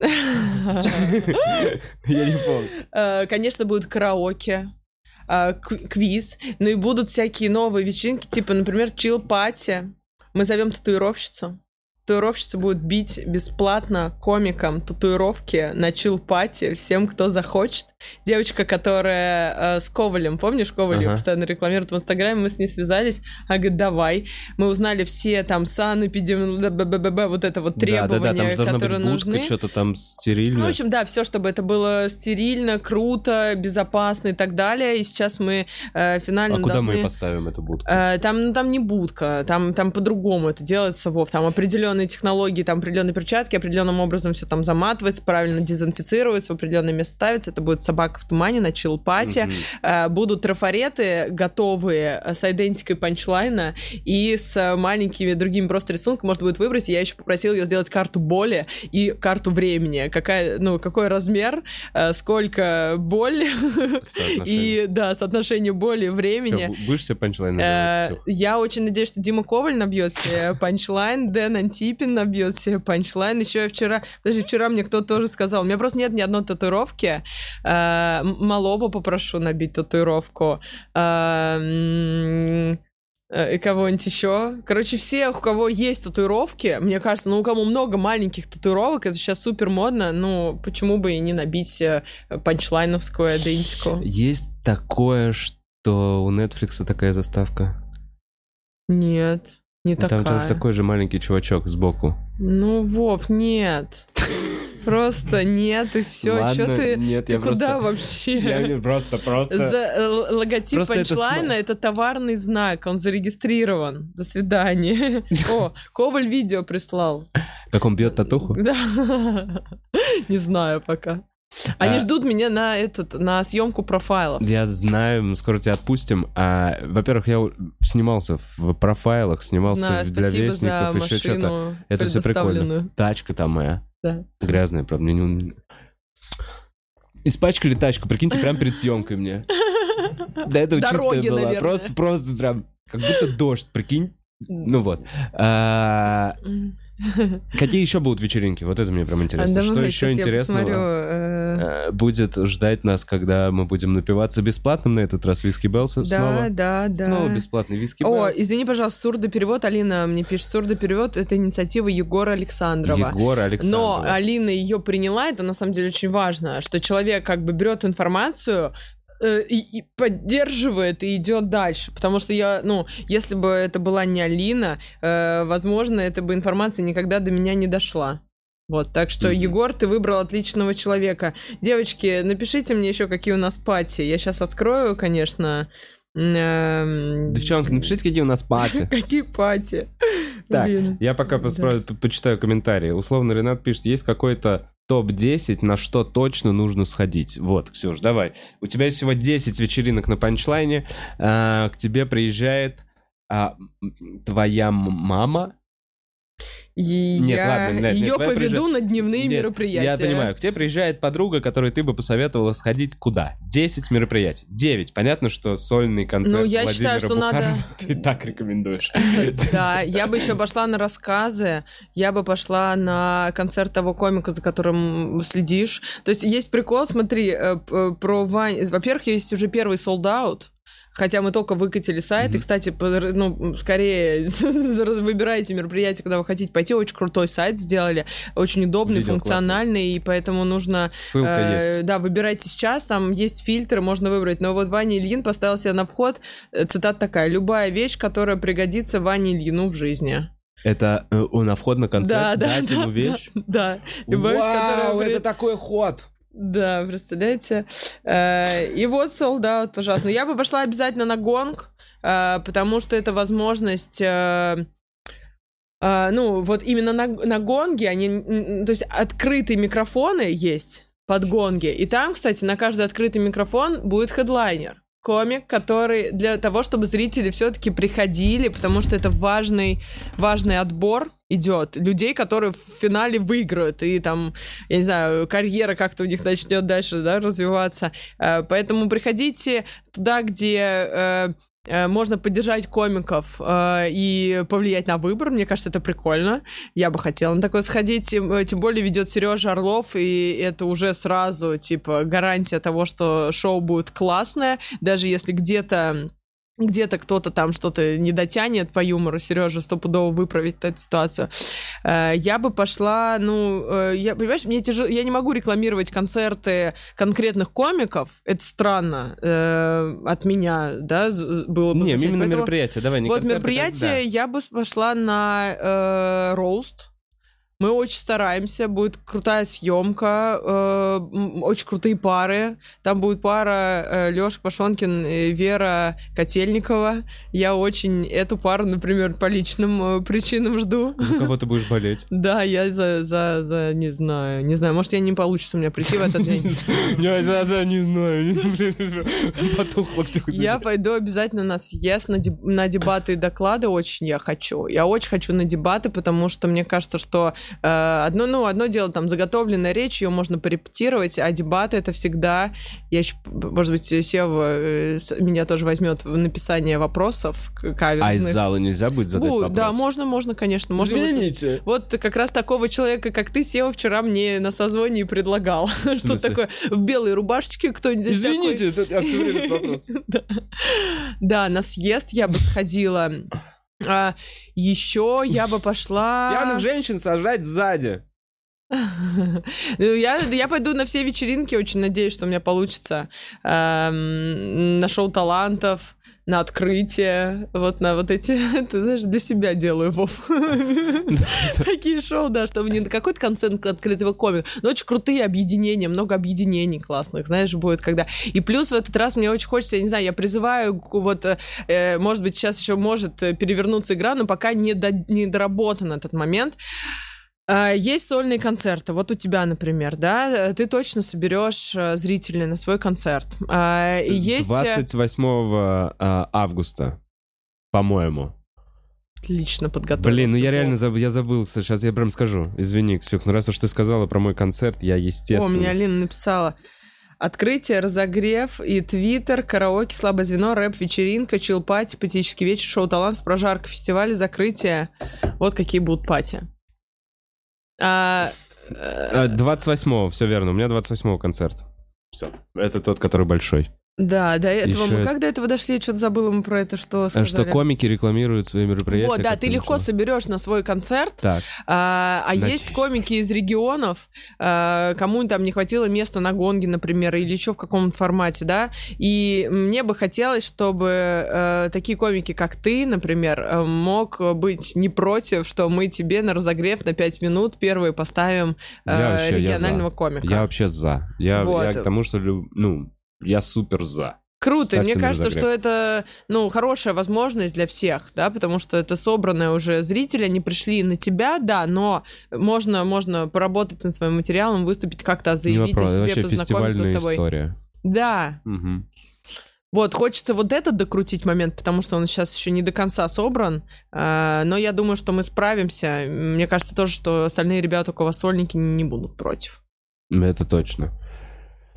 Я не помню. Э, Конечно, будет караоке, э, кв- квиз, ну и будут всякие новые вечеринки, типа, например, чил-пати. Мы зовем татуировщицу. Татуировщица будет бить бесплатно комикам татуировки на чил-пати всем, кто захочет. Девочка, которая э, с Ковалем, помнишь, Коваль Ага. постоянно рекламирует в Инстаграме, мы с ней связались, она говорит, давай. Мы узнали все там санэпидемиология, вот это вот требования, Да-да-да, там же должна которые быть будка, нужны. что-то там Ну, стерильно. в общем, да, все, чтобы это было стерильно, круто, безопасно и так далее. И сейчас мы э, финально А куда мы должны... ее поставим, эту будку? Э, Там, ну, там не будка, там, там по-другому это делается, Вов. Там определенные технологии, там определенные перчатки, определенным образом все там заматывается, правильно дезинфицируется, в определенное место ставится. Это будет собака в тумане на чилпате. Мгм. Э, Будут трафареты готовые э, с идентикой панчлайна и с маленькими другими просто рисунками можно будет выбрать. Я еще попросила ее сделать карту боли и карту времени. Какая, ну, какой размер, э, сколько боль Соотношение. и, да, соотношение боли и времени. Бу- будешь себе панчлайн? Я очень надеюсь, что Дима Коваль набьет себе панчлайн, Дэн Антипин набьет себе панчлайн. Еще я вчера, подожди, вчера мне кто-то тоже сказал, у меня просто нет ни одной татуировки. Э, Малого попрошу набить татуировку. Э, э, И кого-нибудь еще. Короче, все, у кого есть татуировки, мне кажется, ну, у кого много маленьких татуировок, это сейчас супер модно, ну, почему бы и не набить э, панчлайновскую идентику? Есть такое, что у Netflix такая заставка. Нет, не Там такая. тоже такой же маленький чувачок сбоку. Ну, Вов, нет. Просто нет, и все. Что ты, нет, ты я куда просто- вообще? Я не- просто, просто... За, э, логотип панчлайна это товарный знак, он зарегистрирован. До свидания. О, Коваль видео прислал. Как он бьет татуху? Да. Не знаю пока. Они А- ждут меня на этот, на съемку профайлов. Я знаю, мы скоро тебя отпустим. А, во-первых, я снимался в профайлах, снимался Знаю, для вестников, еще что-то. Это все прикольно. Тачка там моя. Да. Грязная, правда, мне не... Испачкали тачку, прикиньте, прям перед съемкой мне. До этого Дороги, чистая была. наверное. Просто, просто прям, как будто дождь, прикинь. Ну вот. А, Какие еще будут вечеринки? Вот это мне прям интересно. А, Что еще интересного посмотрю, э, э, будет ждать нас, когда мы будем напиваться бесплатным на этот раз виски Bell's Да, снова? да, да. Снова бесплатный виски О, Bell's. извини, пожалуйста, сурдоперевод. Алина мне пишет, сурдоперевод — это инициатива Егора Александрова. Егор Александров. Но Алина ее приняла, это на самом деле очень важно, что человек как бы берет информацию, э, и, и поддерживает и идет дальше. Потому что я, ну, если бы это была не Алина, э, возможно, эта бы информация никогда до меня не дошла. Вот, так что, Мгм. Егор, ты выбрал отличного человека. Девочки, напишите мне еще, какие у нас пати. Я сейчас открою, конечно. эм, Девчонки, напишите, какие у нас пати. Какие пати? Так, я пока почитаю комментарии. Условно Ренат пишет, есть какой-то топ-10, на что точно нужно сходить. Вот, Ксюш, давай. У тебя всего 10 вечеринок на панчлайне. А, к тебе приезжает а, твоя мама. И Нет, я ладно, нет, нет, ее давай поведу на дневные Нет, мероприятия. Я понимаю, к тебе приезжает подруга, которой ты бы посоветовала сходить куда? 10 мероприятий. 9. Понятно, что сольный концерт Ну, я Владимира считаю, что Бухарова надо- ты так рекомендуешь. Да, я бы еще пошла на рассказы, я бы пошла на концерт того комика, за которым следишь. То есть есть прикол, смотри, э, п- про Вань. Во-первых, есть уже первый солдат. Хотя мы только выкатили сайт, и, Мгм. кстати, ну, скорее выбирайте мероприятие, куда вы хотите пойти. Очень крутой сайт сделали, очень удобный, Видел, функциональный, и поэтому нужно Ссылка Э, есть. Да, выбирайте сейчас, там есть фильтры, можно выбрать. Но вот Ваня Ильин поставил себе на вход, э, цитата такая, любая вещь, которая пригодится Ване Ильину в жизни. Это э, на вход на концерт да, да, дать да, ему вещь? Да, да. любая вещь, которая... Вау, это такой ход! Да, представляете? Э, И вот sold out, пожалуйста. Но я бы пошла обязательно на гонг, э, потому что это возможность... э, Ну, вот именно на, на гонге, они, то есть открытые микрофоны есть под гонги. И там, кстати, на каждый открытый микрофон будет хедлайнер. Комик, который для того, чтобы зрители все-таки приходили, потому что это важный, важный отбор идет. Людей, которые в финале выиграют, и там, я не знаю, карьера как-то у них начнет дальше да, развиваться. Э, поэтому приходите туда, где э, э, можно поддержать комиков э, и повлиять на выбор. Мне кажется, это прикольно. Я бы хотела на такое сходить. Тем, тем более ведет Сережа Орлов, и это уже сразу, типа, гарантия того, что шоу будет классное. Даже если где-то где-то кто-то там что-то не дотянет по юмору, Сережа стопудово выправить эту ситуацию. Э, я бы пошла, ну, э, я, понимаешь, мне тяжело, я не могу рекламировать концерты конкретных комиков, это странно э, от меня, да, было бы. Не, именно Поэтому мероприятие, давай, не Вот мероприятие как, да. я бы пошла на э, роуст, мы очень стараемся, будет крутая съемка, э, очень крутые пары. Там будет пара э, Лёша Пашонкин и Вера Котельникова. Я очень эту пару, например, по личным э, причинам жду. За кого ты будешь болеть? Да, я за, за, за, не знаю, не знаю, может, я не получится у меня прийти в этот день. Я за, за, не знаю. Я пойду обязательно на съезд, на дебаты и доклады очень я хочу. Я очень хочу на дебаты, потому что мне кажется, что одно, ну, одно дело, там, заготовленная речь, ее можно порепетировать, а дебаты это всегда... Я еще, может быть, Сева э, меня тоже возьмет в написание вопросов каверзных. А из зала нельзя будет задать вопрос? Да, можно, можно, конечно. Можно Извините. Вот, вот как раз такого человека, как ты, Сева, вчера мне на созвоне предлагал. Что такое? В белой рубашечке кто-нибудь Извините, это вопрос. Да, на съезд я бы сходила. А, еще я бы пошла... Пьяных женщин сажать сзади. Ну, я, я пойду на все вечеринки, очень надеюсь, что у меня получится. Эм, на шоу талантов, на открытие, вот на вот эти, ты знаешь, для себя делаю, Вов. Такие шоу, да, чтобы не какой-то концерт открытого комика, но очень крутые объединения, много объединений классных, знаешь, будет, когда... И плюс в этот раз мне очень хочется, я не знаю, я призываю, вот, э, может быть, сейчас еще может перевернуться игра, но пока не, до, не доработан этот момент, есть сольные концерты. Вот у тебя, например, да, ты точно соберешь э, зрителей на свой концерт. А, есть... 28 э, а, августа, по-моему. Отлично подготовился. Блин, ну я реально забыл, я забыл, сейчас я прям скажу. Извини, Ксюх, ну раз уж ты сказала про мой концерт, я естественно... О, меня Алина написала. Открытие, разогрев и твиттер, караоке, слабое звено, рэп-вечеринка, чил-пати, патический вечер, шоу талантов, прожарка, фестиваль, закрытие. Вот какие будут пати. А, 28-го, э, все верно. У меня 28-го концерт. Все. Это тот, который большой. Да, до этого Еще... мы как до этого дошли, я что-то забыла мы про это, что а сказали. Что комики рекламируют свои мероприятия. Вот, да, ты легко начало. соберешь на свой концерт, так. а, а есть комики из регионов, а, кому там не хватило места на гонге, например, или еще в каком-то формате, да, и мне бы хотелось, чтобы а, такие комики, как ты, например, э, мог быть не против, что мы тебе на разогрев на 5 минут первые поставим а, вообще, регионального я комика. Я вообще за. Я, вот. я к тому, что, ну, я супер за. Круто, Ставьте мне кажется, что это, ну, хорошая возможность для всех, да, потому что это собранные уже зрители, они пришли на тебя, да, но можно, можно поработать над своим материалом, выступить как-то, заявить Не о себе, вообще познакомиться с тобой. история. Да. Угу. Вот, хочется вот этот докрутить момент, потому что он сейчас еще не до конца собран, э, но я думаю, что мы справимся. Мне кажется тоже, что остальные ребята, у кого сольники, не будут против. Это точно.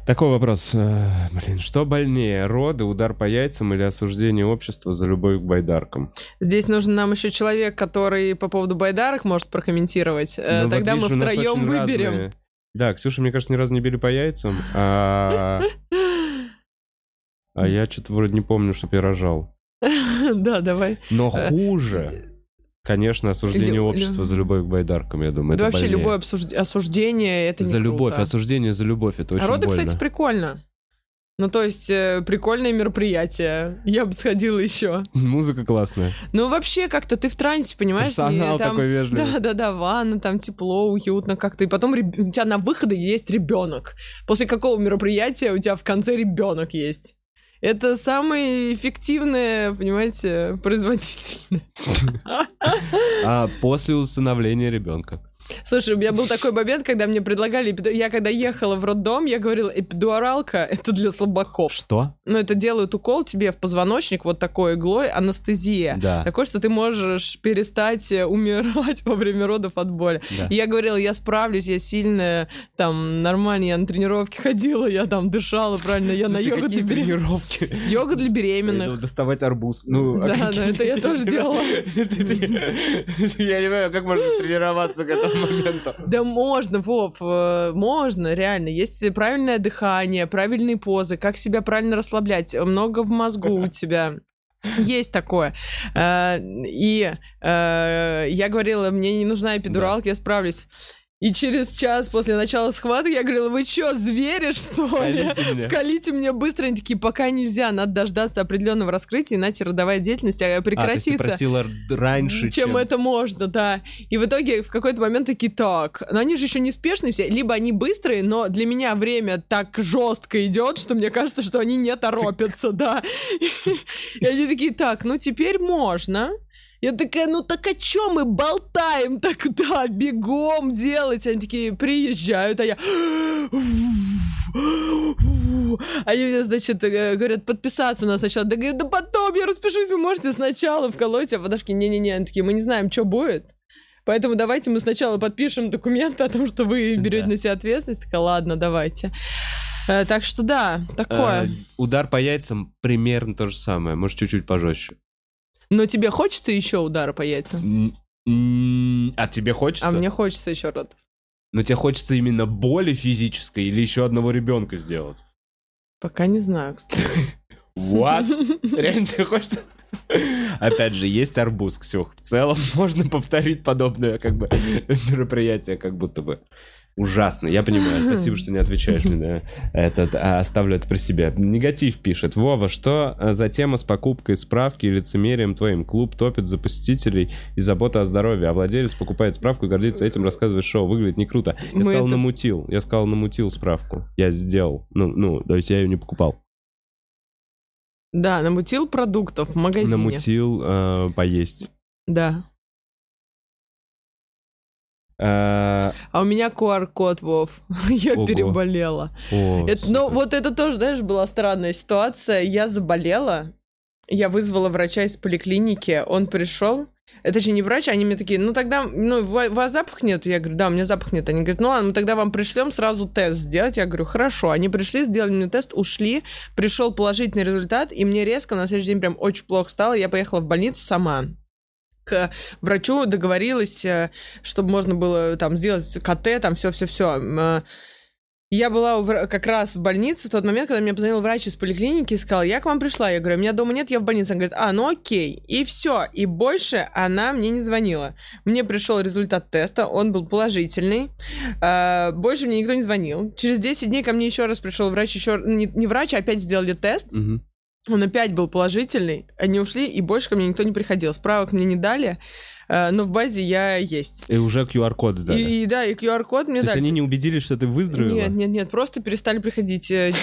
Такой вопрос. Э, блин, что больнее, роды, удар по яйцам или осуждение общества за любовь к байдаркам? Здесь нужен нам еще человек, который по поводу байдарок может прокомментировать. Э, ну, Тогда вот, видишь, мы втроем выберем. Разные... Да, Ксюша, мне кажется, ни разу не били по яйцам, а... А я что-то вроде не помню, что я рожал. Да, давай. Но э, хуже Конечно, осуждение Лю... общества за любовь к байдаркам, я думаю, да это вообще больнее. любое обсуж... осуждение, это За не любовь, круто. осуждение за любовь, это очень а роды, больно. кстати, прикольно. Ну, то есть, э, прикольное мероприятие. Я бы сходила еще. Музыка классная. Ну, вообще, как-то ты в трансе, понимаешь? Персонал там, такой вежливый. Да-да-да, ванна, там тепло, уютно как-то. И потом реб... у тебя на выходе есть ребенок. После какого мероприятия у тебя в конце ребенок есть? Это самое эффективное, понимаете, производительное. А после усыновления ребенка. Слушай, у меня был такой момент, когда мне предлагали... Я когда ехала в роддом, я говорила, эпидуралка — это для слабаков. Что? Ну, это делают укол тебе в позвоночник вот такой иглой, анестезия. Да. Такой, что ты можешь перестать э, умирать во время родов от боли. Да. И я говорила, я справлюсь, я сильная, там, нормально, я на тренировки ходила, я там дышала правильно, я на йогу для какие беременных. тренировки? Йога для беременных. доставать арбуз. Ну, а Да, да, это я тоже делала. Я не понимаю, как можно тренироваться к этому моменту. Да можно, Вов, э, можно, реально. Есть правильное дыхание, правильные позы, как себя правильно расслаблять. Много в мозгу у тебя. Есть такое. Э, И э, я говорила, мне не нужна эпидуралка, я справлюсь. И через час после начала схватки я говорила, вы что, звери, что ли? Мне. Вкалите мне быстро. Они такие, пока нельзя, надо дождаться определенного раскрытия, иначе родовая деятельность э, А, то есть ты прекратится просила раньше, чем, это можно, да. И в итоге в какой-то момент такие, так, но они же еще неспешные все, либо они быстрые, но для меня время так жестко идет, что мне кажется, что они не торопятся, да. И они такие, так, ну теперь можно. Я такая, ну так о чем мы болтаем тогда? Бегом делать. Они такие приезжают, а я... Они мне, значит, говорят, подписаться на сначала. Да, говорю, да потом я распишусь, вы можете сначала вколоть. А подошки, не-не-не, они такие, мы не знаем, что будет. Поэтому давайте мы сначала подпишем документы о том, что вы берете Да. на себя ответственность. Такая, ладно, давайте. Э, так что да, такое. Э, Удар по яйцам примерно то же самое, может, чуть-чуть пожестче. Но тебе хочется еще удара по яйцам? А тебе хочется? А мне хочется еще рот. Но тебе хочется именно боли физической или еще одного ребенка сделать? Пока не знаю, кстати. What? Реально тебе хочется? Опять же, есть арбуз, Ксюх. В целом можно повторить подобное как бы мероприятие, как будто бы. Ужасно, я понимаю. Спасибо, что не отвечаешь мне на этот, а оставлю это при себе. Негатив пишет. Вова, что э, за тема с покупкой справки и лицемерием твоим? Клуб топит за посетителей и забота о здоровье, а владелец покупает справку и гордится этим, рассказывает шоу. Выглядит не круто. Я Мы сказал, это- намутил. Я сказал, намутил справку. Я сделал. Ну, ну, то есть я ее не покупал. Да, намутил продуктов в магазине. Намутил э, поесть. Да. А у меня QR-код, Вов. Я Ого. переболела. о, Это, ну, вот это тоже, знаешь, была странная ситуация. Я заболела, я вызвала врача из поликлиники, он пришел. Это же не врач, они мне такие, ну тогда, ну, у вас запах нет? Я говорю, да, у меня запах нет. Они говорят, ну ладно, мы тогда вам пришлем сразу тест сделать. Я говорю, хорошо. Они пришли, сделали мне тест, ушли, пришел положительный результат, и мне резко на следующий день прям очень плохо стало. Я поехала в больницу сама к врачу договорилась, э, чтобы можно было там сделать КТ, там все-все-все. Я была как раз в больнице в тот момент, когда мне позвонил врач из поликлиники и сказал, я к вам пришла. Я говорю, меня дома нет, я в больнице. Он говорит, а, ну окей. И все. И больше она мне не звонила. Мне пришел результат теста, он был положительный. Э, Больше мне никто не звонил. Через 10 дней ко мне еще раз пришел врач, еще не, не врач, а опять сделали тест. Мгм. Он опять был положительный, они ушли, и больше ко мне никто не приходил. Справок мне не дали, э, но в базе я есть. И уже QR-код сдали. И, да, и QR-код мне То есть дали. они не убедились, что ты выздоровела? Нет, нет, нет, просто перестали приходить. Э,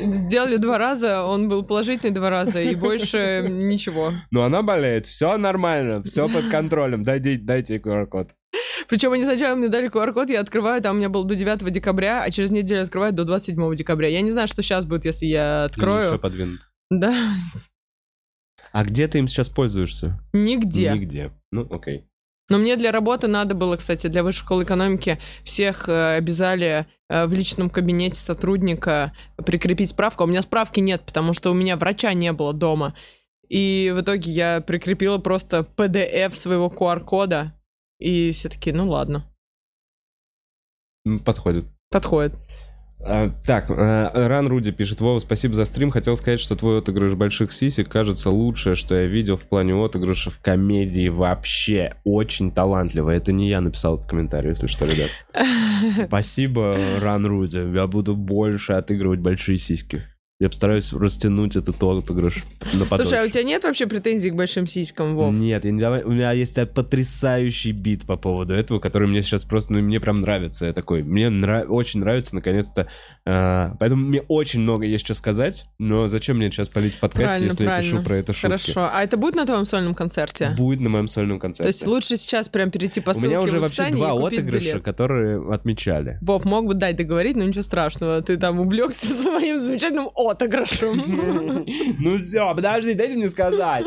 Сделали два раза, он был положительный два раза, и больше ничего. Но она болеет, все нормально, все под контролем. Дайте, дайте QR-код. Причем они сначала мне дали QR-код, я открываю, там у меня был до 9 декабря, а через неделю открываю до 27 декабря. Я не знаю, что сейчас будет, если я Все открою. подвинут. Да, А где ты им сейчас пользуешься? нигде. Нигде. Ну, окей. Но мне для работы надо было, кстати, для высшей школы экономики всех э, обязали э, в личном кабинете сотрудника прикрепить справку. А у меня справки нет, потому что у меня врача не было дома. И в итоге я прикрепила просто PDF своего QR-кода. И все таки ну ладно, Подходит. подходит. А, так, а, Ран Руди пишет, Вова, спасибо за стрим. Хотел сказать, что твой отыгрыш больших сисек кажется лучшее, что я видел в плане отыгрыша в комедии вообще. Очень талантливо. Это не я написал этот комментарий, если что, ребят. Спасибо, Ран Руди. Я буду больше отыгрывать большие сиськи. Я постараюсь растянуть этот отыгрыш на потом. Слушай, а у тебя нет вообще претензий к большим сиськам, Вов? Нет, я не давай- у меня есть э, потрясающий бит по поводу этого, который мне сейчас просто, ну, мне прям нравится. Я такой, мне нра- очень нравится, наконец-то. а, поэтому мне очень много есть что сказать, но зачем мне сейчас полить в подкасте, Правильно, если я правильно. пишу про это шутки? Хорошо. А это будет на твоем сольном концерте? Будет на моем сольном То концерте. есть лучше сейчас прям перейти по у ссылке меня уже вообще два отыгрыша, билет. которые отмечали. Вов, мог бы дать договорить, но ничего страшного. Ты там увлекся своим замечательным отыгрышем. Ну все, подожди, дайте мне сказать.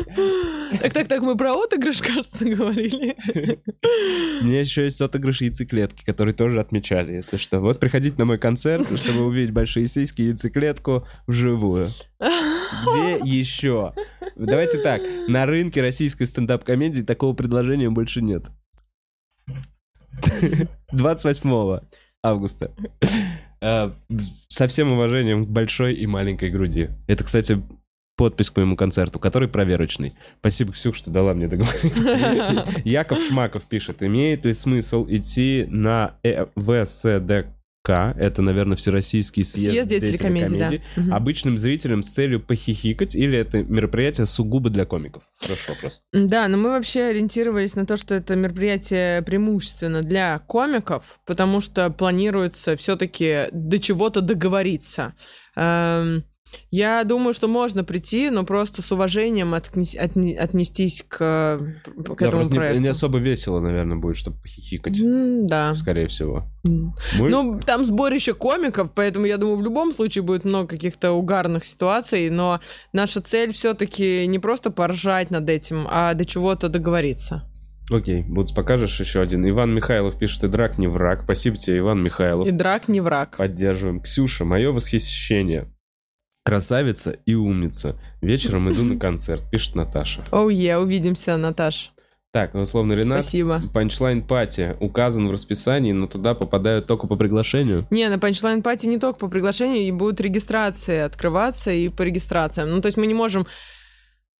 Так, так, так, мы про отыгрыш, кажется, говорили. У меня еще есть отыгрыш яйцеклетки, которые тоже отмечали, если что. Вот приходите на мой концерт, чтобы увидеть большие сиськи и яйцеклетку вживую. Где еще? Давайте так, на рынке российской стендап-комедии такого предложения больше нет. 28 августа. Э, Со всем уважением к большой и маленькой груди. Это, кстати, подпись к моему концерту, который проверочный. Спасибо, Ксюх, что дала мне договориться. Яков Шмаков пишет, имеет ли смысл идти на э, ВСДК, это, наверное, Всероссийский съезд, Съезд деятелей комедии, да. Мгм. обычным зрителям с целью похихикать, или это мероприятие сугубо для комиков? Хороший вопрос. Да, но мы вообще ориентировались на то, что это мероприятие преимущественно для комиков, потому что планируется все-таки до чего-то договориться. Эм, Я думаю, что можно прийти, но просто с уважением отнес- отне- отнестись к, к Да, этому просто не, проекту. не особо весело, наверное, будет, чтобы похихикать, М, Да. скорее всего. М. Мы- Ну, там сборище комиков, поэтому я думаю, в любом случае будет много каких-то угарных ситуаций, но наша цель все-таки не просто поржать над этим, а до чего-то договориться. Окей, Бутс, покажешь еще один. Иван Михайлов пишет, и драк не враг. Спасибо тебе, Иван Михайлов. И драк не враг. Поддерживаем. Ксюша, мое восхищение. Красавица и умница. Вечером иду на концерт, пишет Наташа. Oh, yeah, увидимся, Наташ. Так, условно, Ренат. Спасибо. Панчлайн party указан в расписании, но туда попадают только по приглашению. Не, на панчлайн party не только по приглашению, и будут регистрации открываться и по регистрациям. Ну, то есть мы не можем...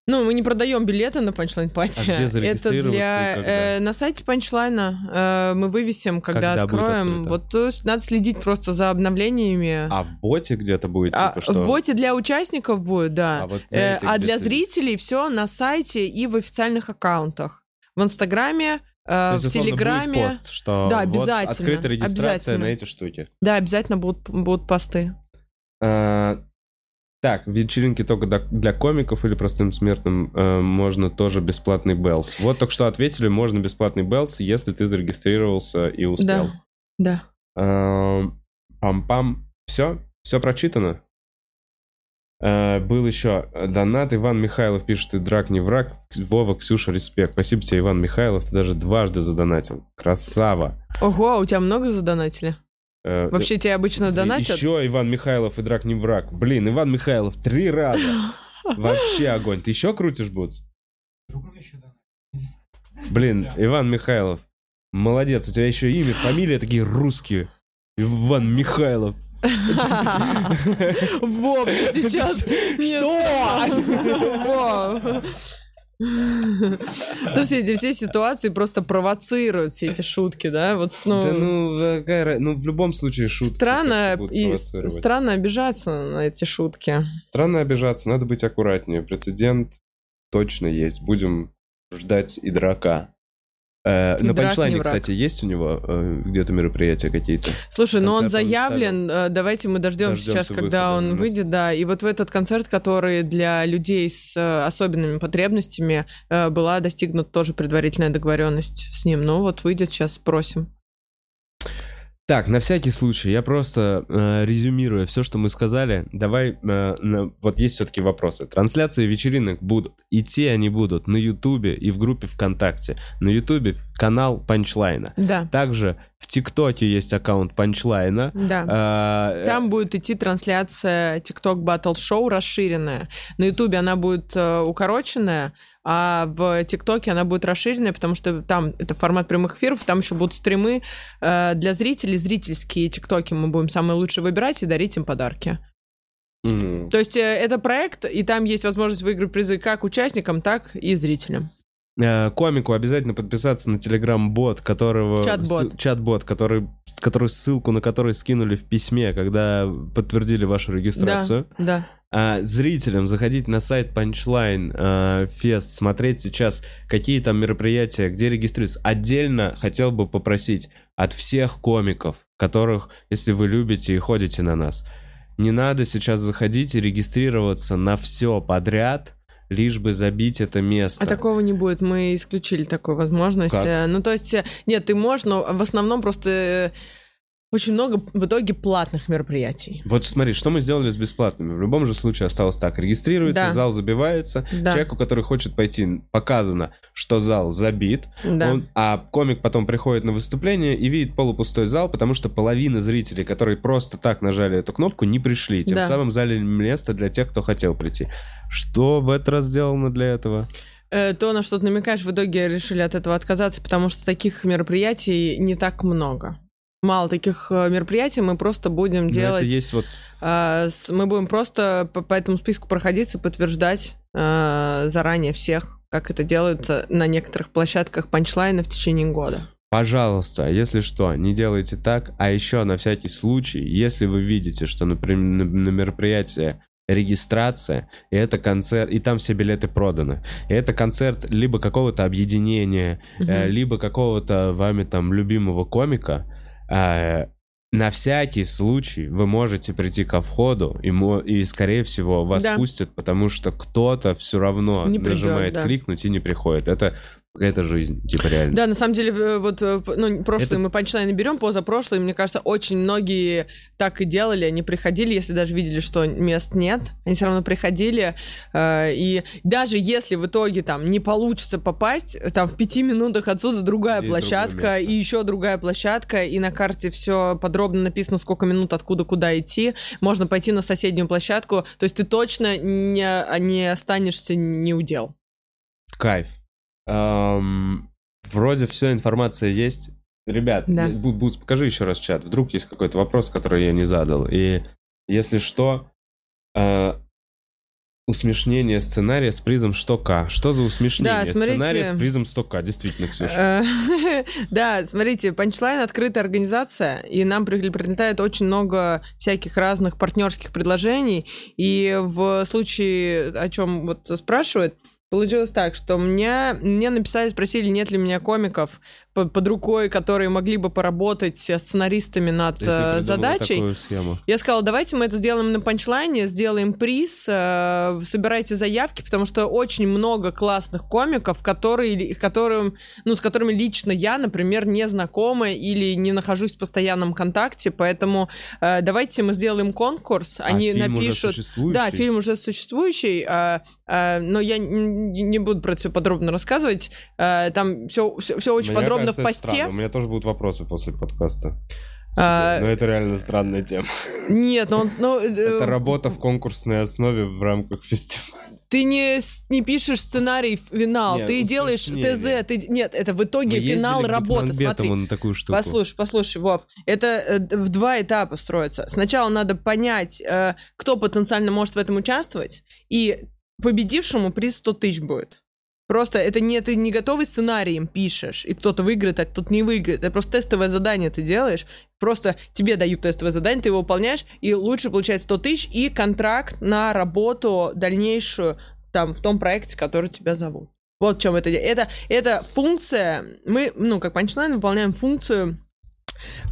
Ну, мы не продаем билеты на панчлайн party. А где Это для... э, на сайте панчлайна э, мы вывесим, когда, Когда откроем. Вот то есть надо следить просто за обновлениями. А в боте где-то будет, А типа, что... в боте для участников будет, да. А вот Э, а для зрителей все на сайте и в официальных аккаунтах. В Инстаграме, э, То есть, в Телеграме. пост, что Да, вот обязательно, открыта регистрация обязательно. на эти штуки. Да, обязательно будут, будут посты. А, так, вечеринки только для комиков или простым смертным э, можно тоже бесплатный Белс. Вот только что ответили, можно бесплатный Белс, если ты зарегистрировался и успел. Да, да. Эм, Пам-пам. Все? Все прочитано? Э, был еще донат. Иван Михайлов пишет, ты драк не враг. Вова, Ксюша, респект. Спасибо тебе, Иван Михайлов. Ты даже дважды задонатил. Красава. Ого, а у тебя много задонатили? Э, Вообще тебе обычно донатят? Еще Иван Михайлов и драк не враг. Блин, Иван Михайлов три раза. Вообще огонь. Ты еще крутишь, Бутс? Блин, Иван Михайлов. Молодец, у тебя еще имя, фамилия такие русские. Иван Михайлов. Вов, ты сейчас... Что? Слушайте, эти все ситуации просто провоцируют все эти шутки, да? Вот, ну, Да ну, какая ну, в любом случае шутки. странно и странно обижаться на эти шутки. Странно обижаться, надо быть аккуратнее. Прецедент точно есть. Будем ждать и драка. Э, на панчлайне, кстати, есть у него э, где-то мероприятия какие-то? Слушай, ну он заявлен, э, давайте мы дождем Дождемся сейчас, когда он нас. выйдет, да. И вот в этот концерт, который для людей с особенными потребностями э, была достигнута тоже предварительная договоренность с ним. Ну вот выйдет сейчас, спросим. Так, на всякий случай, я просто э, резюмируя все, что мы сказали, давай, э, на- вот есть все-таки вопросы. Трансляции вечеринок будут, идти они будут на Ютубе и в группе ВКонтакте. На Ютубе канал Панчлайна. Да, Также в ТикТоке есть аккаунт Панчлайна. да. Э, Там будет идти трансляция TikTok Battle Show расширенная. На Ютубе она будет э, укороченная, а в ТикТоке она будет расширенная, потому что там это формат прямых эфиров, там еще будут стримы э, для зрителей, зрительские ТикТоки мы будем самые лучшие выбирать и дарить им подарки. м, То есть э, это проект, и там есть возможность выиграть призы как участникам, так и зрителям. э, комику обязательно подписаться на телеграм-бот, которого... Чат-бот. Чат-бот, который, который ссылку на который скинули в письме, когда подтвердили вашу регистрацию. Да, а, зрителям заходить на сайт Punchline а, Fest, смотреть сейчас, какие там мероприятия, где регистрируются. Отдельно хотел бы попросить от всех комиков, которых, если вы любите и ходите на нас, не надо сейчас заходить и регистрироваться на все подряд, лишь бы забить это место. А такого не будет, мы исключили такую возможность. Как? Э, Ну, то есть, э, нет, ты можешь, но в основном просто э, очень много в итоге платных мероприятий. Вот смотри, что мы сделали с бесплатными. В любом же случае осталось так. Регистрируется, Да. зал забивается. Да. Человеку, который хочет пойти, показано, что зал забит. Да. Он- а комик потом приходит на выступление и видит полупустой зал, потому что половина зрителей, которые просто так нажали эту кнопку, не пришли. Тем Да. самым залили место для тех, кто хотел прийти. Что в этот раз сделано для этого? Э, То, на что ты намекаешь, в итоге решили от этого отказаться, потому что таких мероприятий не так много. Мало таких э, мероприятий, мы просто будем делать... Это есть вот с- Мы будем просто по, этому списку проходиться, подтверждать а, заранее всех, как это делается на некоторых площадках панчлайна в течение года. Пожалуйста, если что, не делайте так. А еще на всякий случай, если вы видите, что, например, на, мероприятие регистрация, и это концерт, и там все билеты проданы. И это концерт либо какого-то объединения, э, Мгм. либо какого-то вами там любимого комика. Э, на всякий случай вы можете прийти ко входу, и, мо- и скорее всего, вас Да. пустят, потому что кто-то все равно Не придет, нажимает да. кликнуть и не приходит. Это какая-то жизнь, типа реально. Да, на самом деле, э, вот э, ну, прошлые Это- мы панчлайны берем, позапрошлые, мне кажется, очень многие так и делали, они приходили, если даже видели, что мест нет, они все равно приходили, э, и даже если в итоге там не получится попасть, там в пяти минутах отсюда другая другое площадка, и еще другая площадка, и на карте все подробно написано, сколько минут, откуда, куда идти, можно пойти на соседнюю площадку, то есть ты точно не, не останешься не удел. Кайф. Эм, вроде все, информация есть. Ребят, Да. Бу- Буц, покажи еще раз чат. Вдруг есть какой-то вопрос, который я не задал. И если что, э, усмешнение сценария с призом 100к. Что за усмешнение Да, смотрите. сценария с призом 100к? Действительно, Ксюша. Э, Да, смотрите, Punchline открытая организация, и нам при- прилетает очень много всяких разных партнерских предложений. И в случае, о чем вот спрашивают, получилось так, что мне, мне написали, спросили, нет ли у меня комиков по- под рукой, которые могли бы поработать сценаристами над э, задачей. Я сказала, давайте мы это сделаем на панчлайне, сделаем приз, э, собирайте заявки, потому что очень много классных комиков, которые, которым, ну, с которыми лично я, например, не знакома или не нахожусь в постоянном контакте, поэтому э, давайте мы сделаем конкурс, они а фильм уже напишут... существующий? Да, фильм уже существующий, а, а, но я не буду про это все подробно рассказывать. А, там все, все, очень Мне подробно кажется, в посте. странно. У меня тоже будут вопросы после подкаста. А, Но это реально странная тема. Нет, ну, он- ну, э, Это работа в конкурсной основе в рамках фестиваля. ты не, не пишешь сценарий в финал, Нет, ты делаешь усложнение. ТЗ, ты, нет, это в итоге Мы финал работы, смотри. на такую штуку. Послушай, послушай, Вов, это э, в два этапа строится. Сначала надо понять, э, кто потенциально может в этом участвовать, и победившему приз 100 тысяч будет. Просто это не ты не готовый сценарий им пишешь, и кто-то выиграет, а кто-то не выиграет. Это просто тестовое задание ты делаешь. Просто тебе дают тестовое задание, ты его выполняешь, и лучше получать 100 тысяч и контракт на работу дальнейшую там в том проекте, который тебя зовут. Вот в чем это. Это, это функция. Мы, ну, как панчлайн, выполняем функцию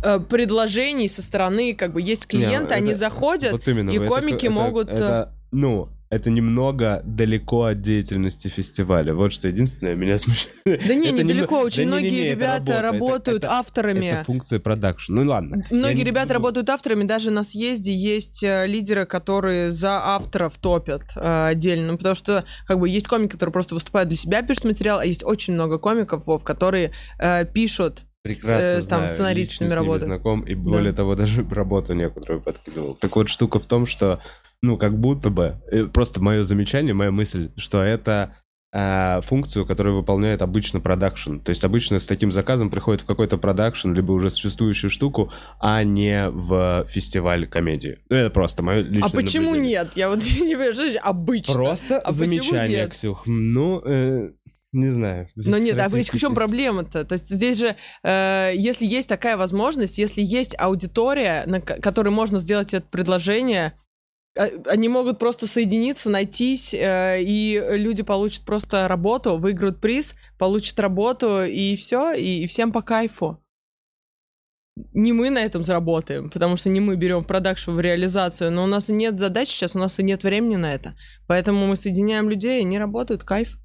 э, предложений со стороны, как бы есть клиенты, Не, они это- заходят, Вот именно, и это- комики это- могут, э, это, ну, это немного далеко от деятельности фестиваля. Вот что единственное меня смущает. Да не, недалеко, немного- очень да не, не, многие не, ребята работают это- авторами. Это функция продакшн. Ну ладно. Многие Я ребята работают авторами, даже на съезде есть э, лидеры, которые за авторов топят э, отдельно, ну, потому что как бы есть комики, которые просто выступают для себя, пишут материал, а есть очень много комиков, Вов, которые э, пишут Прекрасно э, там, знаю, лично с ними работают. знаком, и более того, даже работу некоторую подкидывал. Так вот, штука в том, что, ну, как будто бы, просто мое замечание, моя мысль, что это э, функцию, которую выполняет обычно продакшн. То есть обычно с таким заказом приходит в какой-то продакшн, либо уже существующую штуку, а не в фестиваль комедии. Ну, Это просто мое личное А почему наблюдение. нет? Я вот не понимаю, обычно. Просто А замечание? Ксюх. Ну, э, не знаю. Но нет, а в чем проблема-то? То есть здесь же, э, если есть такая возможность, если есть аудитория, на ко- которой можно сделать это предложение, а, они могут просто соединиться, найтись, э, и люди получат просто работу, выиграют приз, получат работу, и все, и всем по кайфу. Не мы на этом заработаем, потому что не мы берем продакшн в реализацию, но у нас нет задач сейчас, у нас и нет времени на это. Поэтому мы соединяем людей, и они работают, кайф.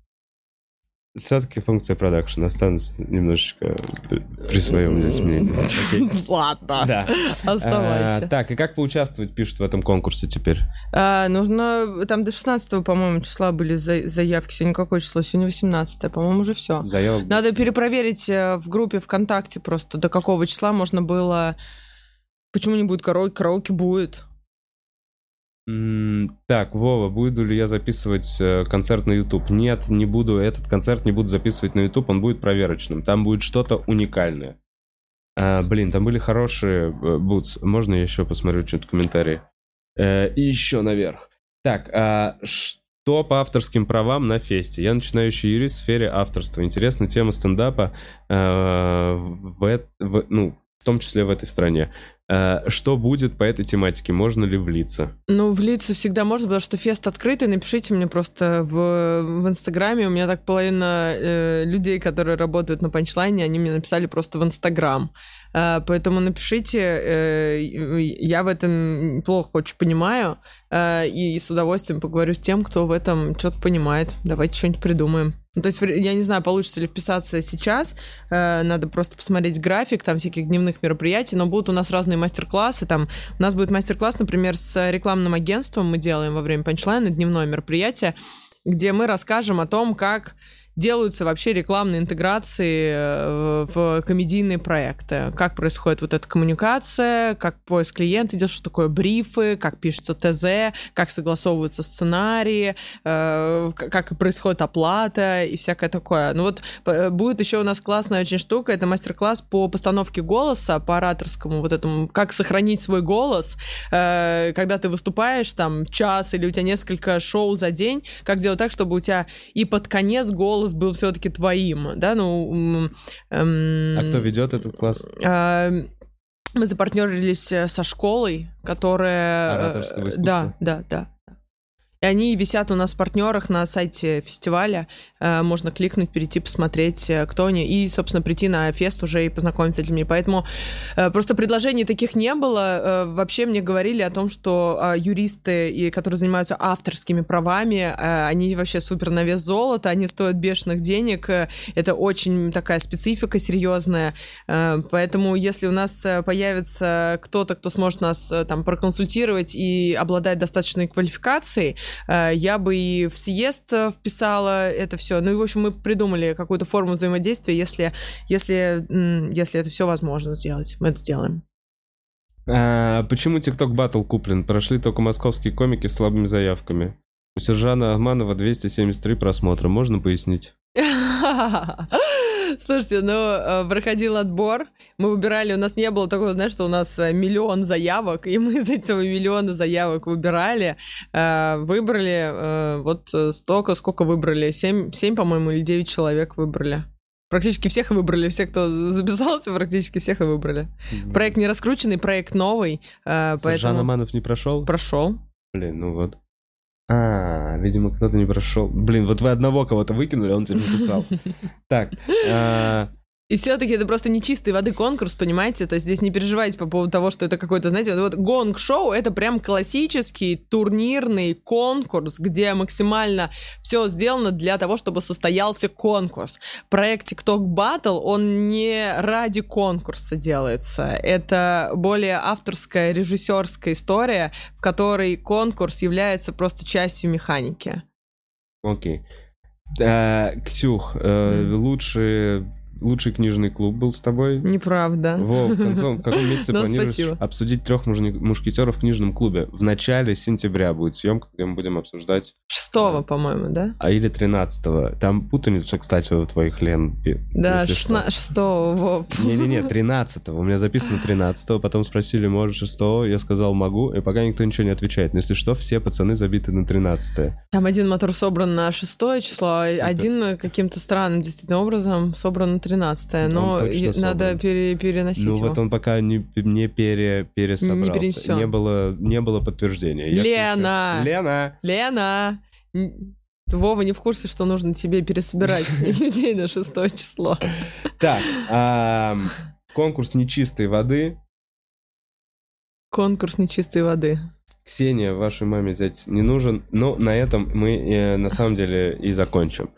Все-таки функция продакшн. Останусь немножечко при, своем здесь мнении. Ладно. Да. Оставайся. А, так, и как поучаствовать, пишут в этом конкурсе теперь? А, нужно... Там до 16 по-моему, числа были за- заявки. Сегодня какое число? Сегодня 18 по-моему, уже все. Заявок Надо перепроверить э, в группе ВКонтакте просто, до какого числа можно было... Почему не будет караоке? Караоке будет. Так, Вова, буду ли я записывать э, концерт на YouTube? Нет, не буду. Этот концерт не буду записывать на YouTube, он будет проверочным. Там будет что-то уникальное. А, блин, там были хорошие э, бутс. Можно я еще посмотрю что-то комментарии? Э, и еще наверх. Так, а что по авторским правам на фесте? Я начинающий юрист в сфере авторства. Интересна тема стендапа э, в, в- ну, в том числе в этой стране. Э, Что будет по этой тематике? Можно ли влиться? Ну, влиться всегда можно, потому что фест открытый. Напишите мне просто в, в Инстаграме. У меня так половина э, людей, которые работают на панчлайне, они мне написали просто в Инстаграм. Э, поэтому напишите. э, я в этом плохо очень понимаю. э, и с удовольствием поговорю с тем, кто в этом что-то понимает. Давайте что-нибудь придумаем. Ну, то есть, я не знаю, получится ли вписаться сейчас. Э, надо просто посмотреть график там всяких дневных мероприятий. Но будут у нас разные мастер-классы. Там у нас будет мастер-класс, например, с рекламным агентством мы делаем во время панчлайна дневное мероприятие, где мы расскажем о том, как делаются вообще рекламные интеграции э, в комедийные проекты. Как происходит вот эта коммуникация, как поиск клиента идет, что такое брифы, как пишется ТЗ, как согласовываются сценарии, э, как происходит оплата и всякое такое. Ну вот п- будет еще у нас классная очень штука, это мастер-класс по постановке голоса, по ораторскому вот этому, как сохранить свой голос, э, когда ты выступаешь там час или у тебя несколько шоу за день, как сделать так, чтобы у тебя и под конец голос был все-таки твоим, да, ну... эм, А кто ведет этот класс? а, Мы запартнерились э, со школой, которая... э, Ораторского искусства? Да, да, да. И они висят у нас в партнерах на сайте фестиваля. Э, Можно кликнуть, перейти, посмотреть, э, кто они. И, собственно, прийти на фест уже и познакомиться с людьми. Поэтому э, просто предложений таких не было. Вообще мне говорили о том, что э, юристы, и, которые занимаются авторскими правами, они вообще супер на вес золота, они стоят бешеных денег. Это очень такая специфика серьезная. Поэтому, если у нас появится кто-то, кто сможет нас там проконсультировать и обладать достаточной квалификацией, я бы и в съезд э, вписала это все. Ну и, в общем, мы придумали какую-то форму взаимодействия, если, если, если это все возможно сделать. Мы это сделаем. А, почему TikTok Battle куплен? Прошли только московские комики с слабыми заявками. У Сержана Ахманова 273 просмотра. Можно пояснить? Слушайте, ну, э, проходил отбор, мы выбирали, у нас не было такого, знаешь, что у нас э, миллион заявок, и мы из этого миллиона заявок выбирали, э, выбрали вот столько, сколько выбрали, семь, семь, по-моему, или девять человек выбрали. Практически всех выбрали, все, кто записался, практически всех и выбрали. Проект не раскрученный, проект новый, поэтому Аманов не прошел? прошел. Блин, ну вот. А, видимо, кто-то не прошел. Блин, вот вы одного кого-то выкинули, а он тебя написал. Так, а, И все-таки это просто не чистой воды конкурс, понимаете? То есть здесь не переживайте по поводу того, что это какой-то, знаете, вот гонг-шоу это прям классический турнирный конкурс, где максимально все сделано для того, чтобы состоялся конкурс. Проект TikTok Battle, он не ради конкурса делается. Это более авторская, режиссерская история, в которой конкурс является просто частью механики. окей. А, Ксюх, э, М. лучший, книжный клуб был с тобой? Неправда. Вов, в, конце- в каком месяце Ну, планируешь спасибо. обсудить трех мушкетеров в книжном клубе? В начале сентября будет съемка, где мы будем обсуждать. Шестого, по-моему, да? А или 13 Там путаница, кстати, у твоих Лен. Да, шестого. Вов. Не-не-не, 13 У меня записано 13 потом спросили, может 6 я сказал могу, и пока никто ничего не отвечает. Но если что, все пацаны забиты на 13 Там один мотор собран на шестое число, а один каким-то странным действительно образом собран на 13 но надо пере- переносить Ну его. вот он пока не, не пере, пересобрался. перенесен. Не было, не было подтверждения. Я Лена! ещё- Лена! Лена! Вова не в курсе, что нужно тебе пересобирать людей на шестое число. Так, конкурс нечистой воды. Конкурс нечистой воды. Ксения, вашей маме взять не нужен. Но на этом мы э, на самом деле и закончим.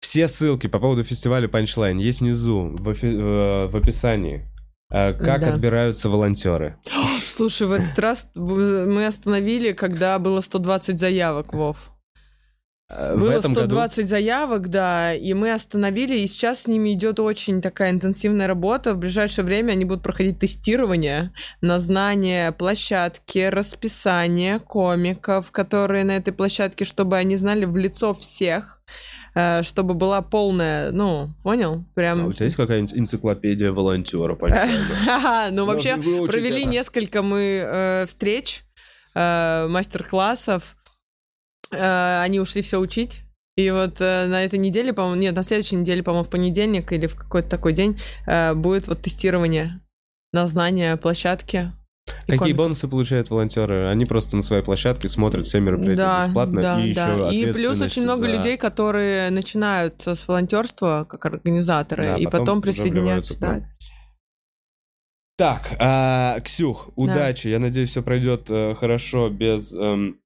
Все ссылки по поводу фестиваля Punchline есть внизу, в, офи- э, в описании. Э, Как Да. отбираются волонтеры. Слушай, в этот раз мы остановили, когда было 120 заявок, Вов. Э, Было этом году 120 заявок, да, и мы остановили, и сейчас с ними идет очень такая интенсивная работа. В ближайшее время они будут проходить тестирование на знание площадки, расписание комиков, которые на этой площадке, чтобы они знали в лицо всех, чтобы была полная, ну, понял? А Прям... у тебя есть какая-нибудь энциклопедия волонтера? Punchline? Ну, вообще, провели несколько мы э, встреч, э, мастер-классов. Э, они ушли все учить. И вот э, на этой неделе, по-моему, нет, на следующей неделе, по-моему, в понедельник или в какой-то такой день э, будет вот тестирование на знание площадки. И Какие комиков. бонусы получают волонтеры? Они просто на своей площадке смотрят все мероприятия Да, бесплатно да, и да. еще И плюс очень много за- людей, которые начинают с волонтерства как организаторы, Да, и потом потом присоединяются. да. Так, а, Ксюх, удачи. Я надеюсь, все пройдет э, хорошо, без эм,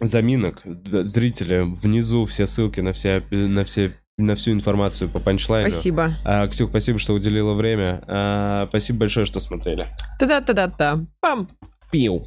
заминок. Зрители, внизу все ссылки на все, на все на всю информацию по панчлайну. Спасибо. А, Ксюх, спасибо, что уделила время. А, спасибо большое, что смотрели. Та-да-та-да-та. Пам. Пиу.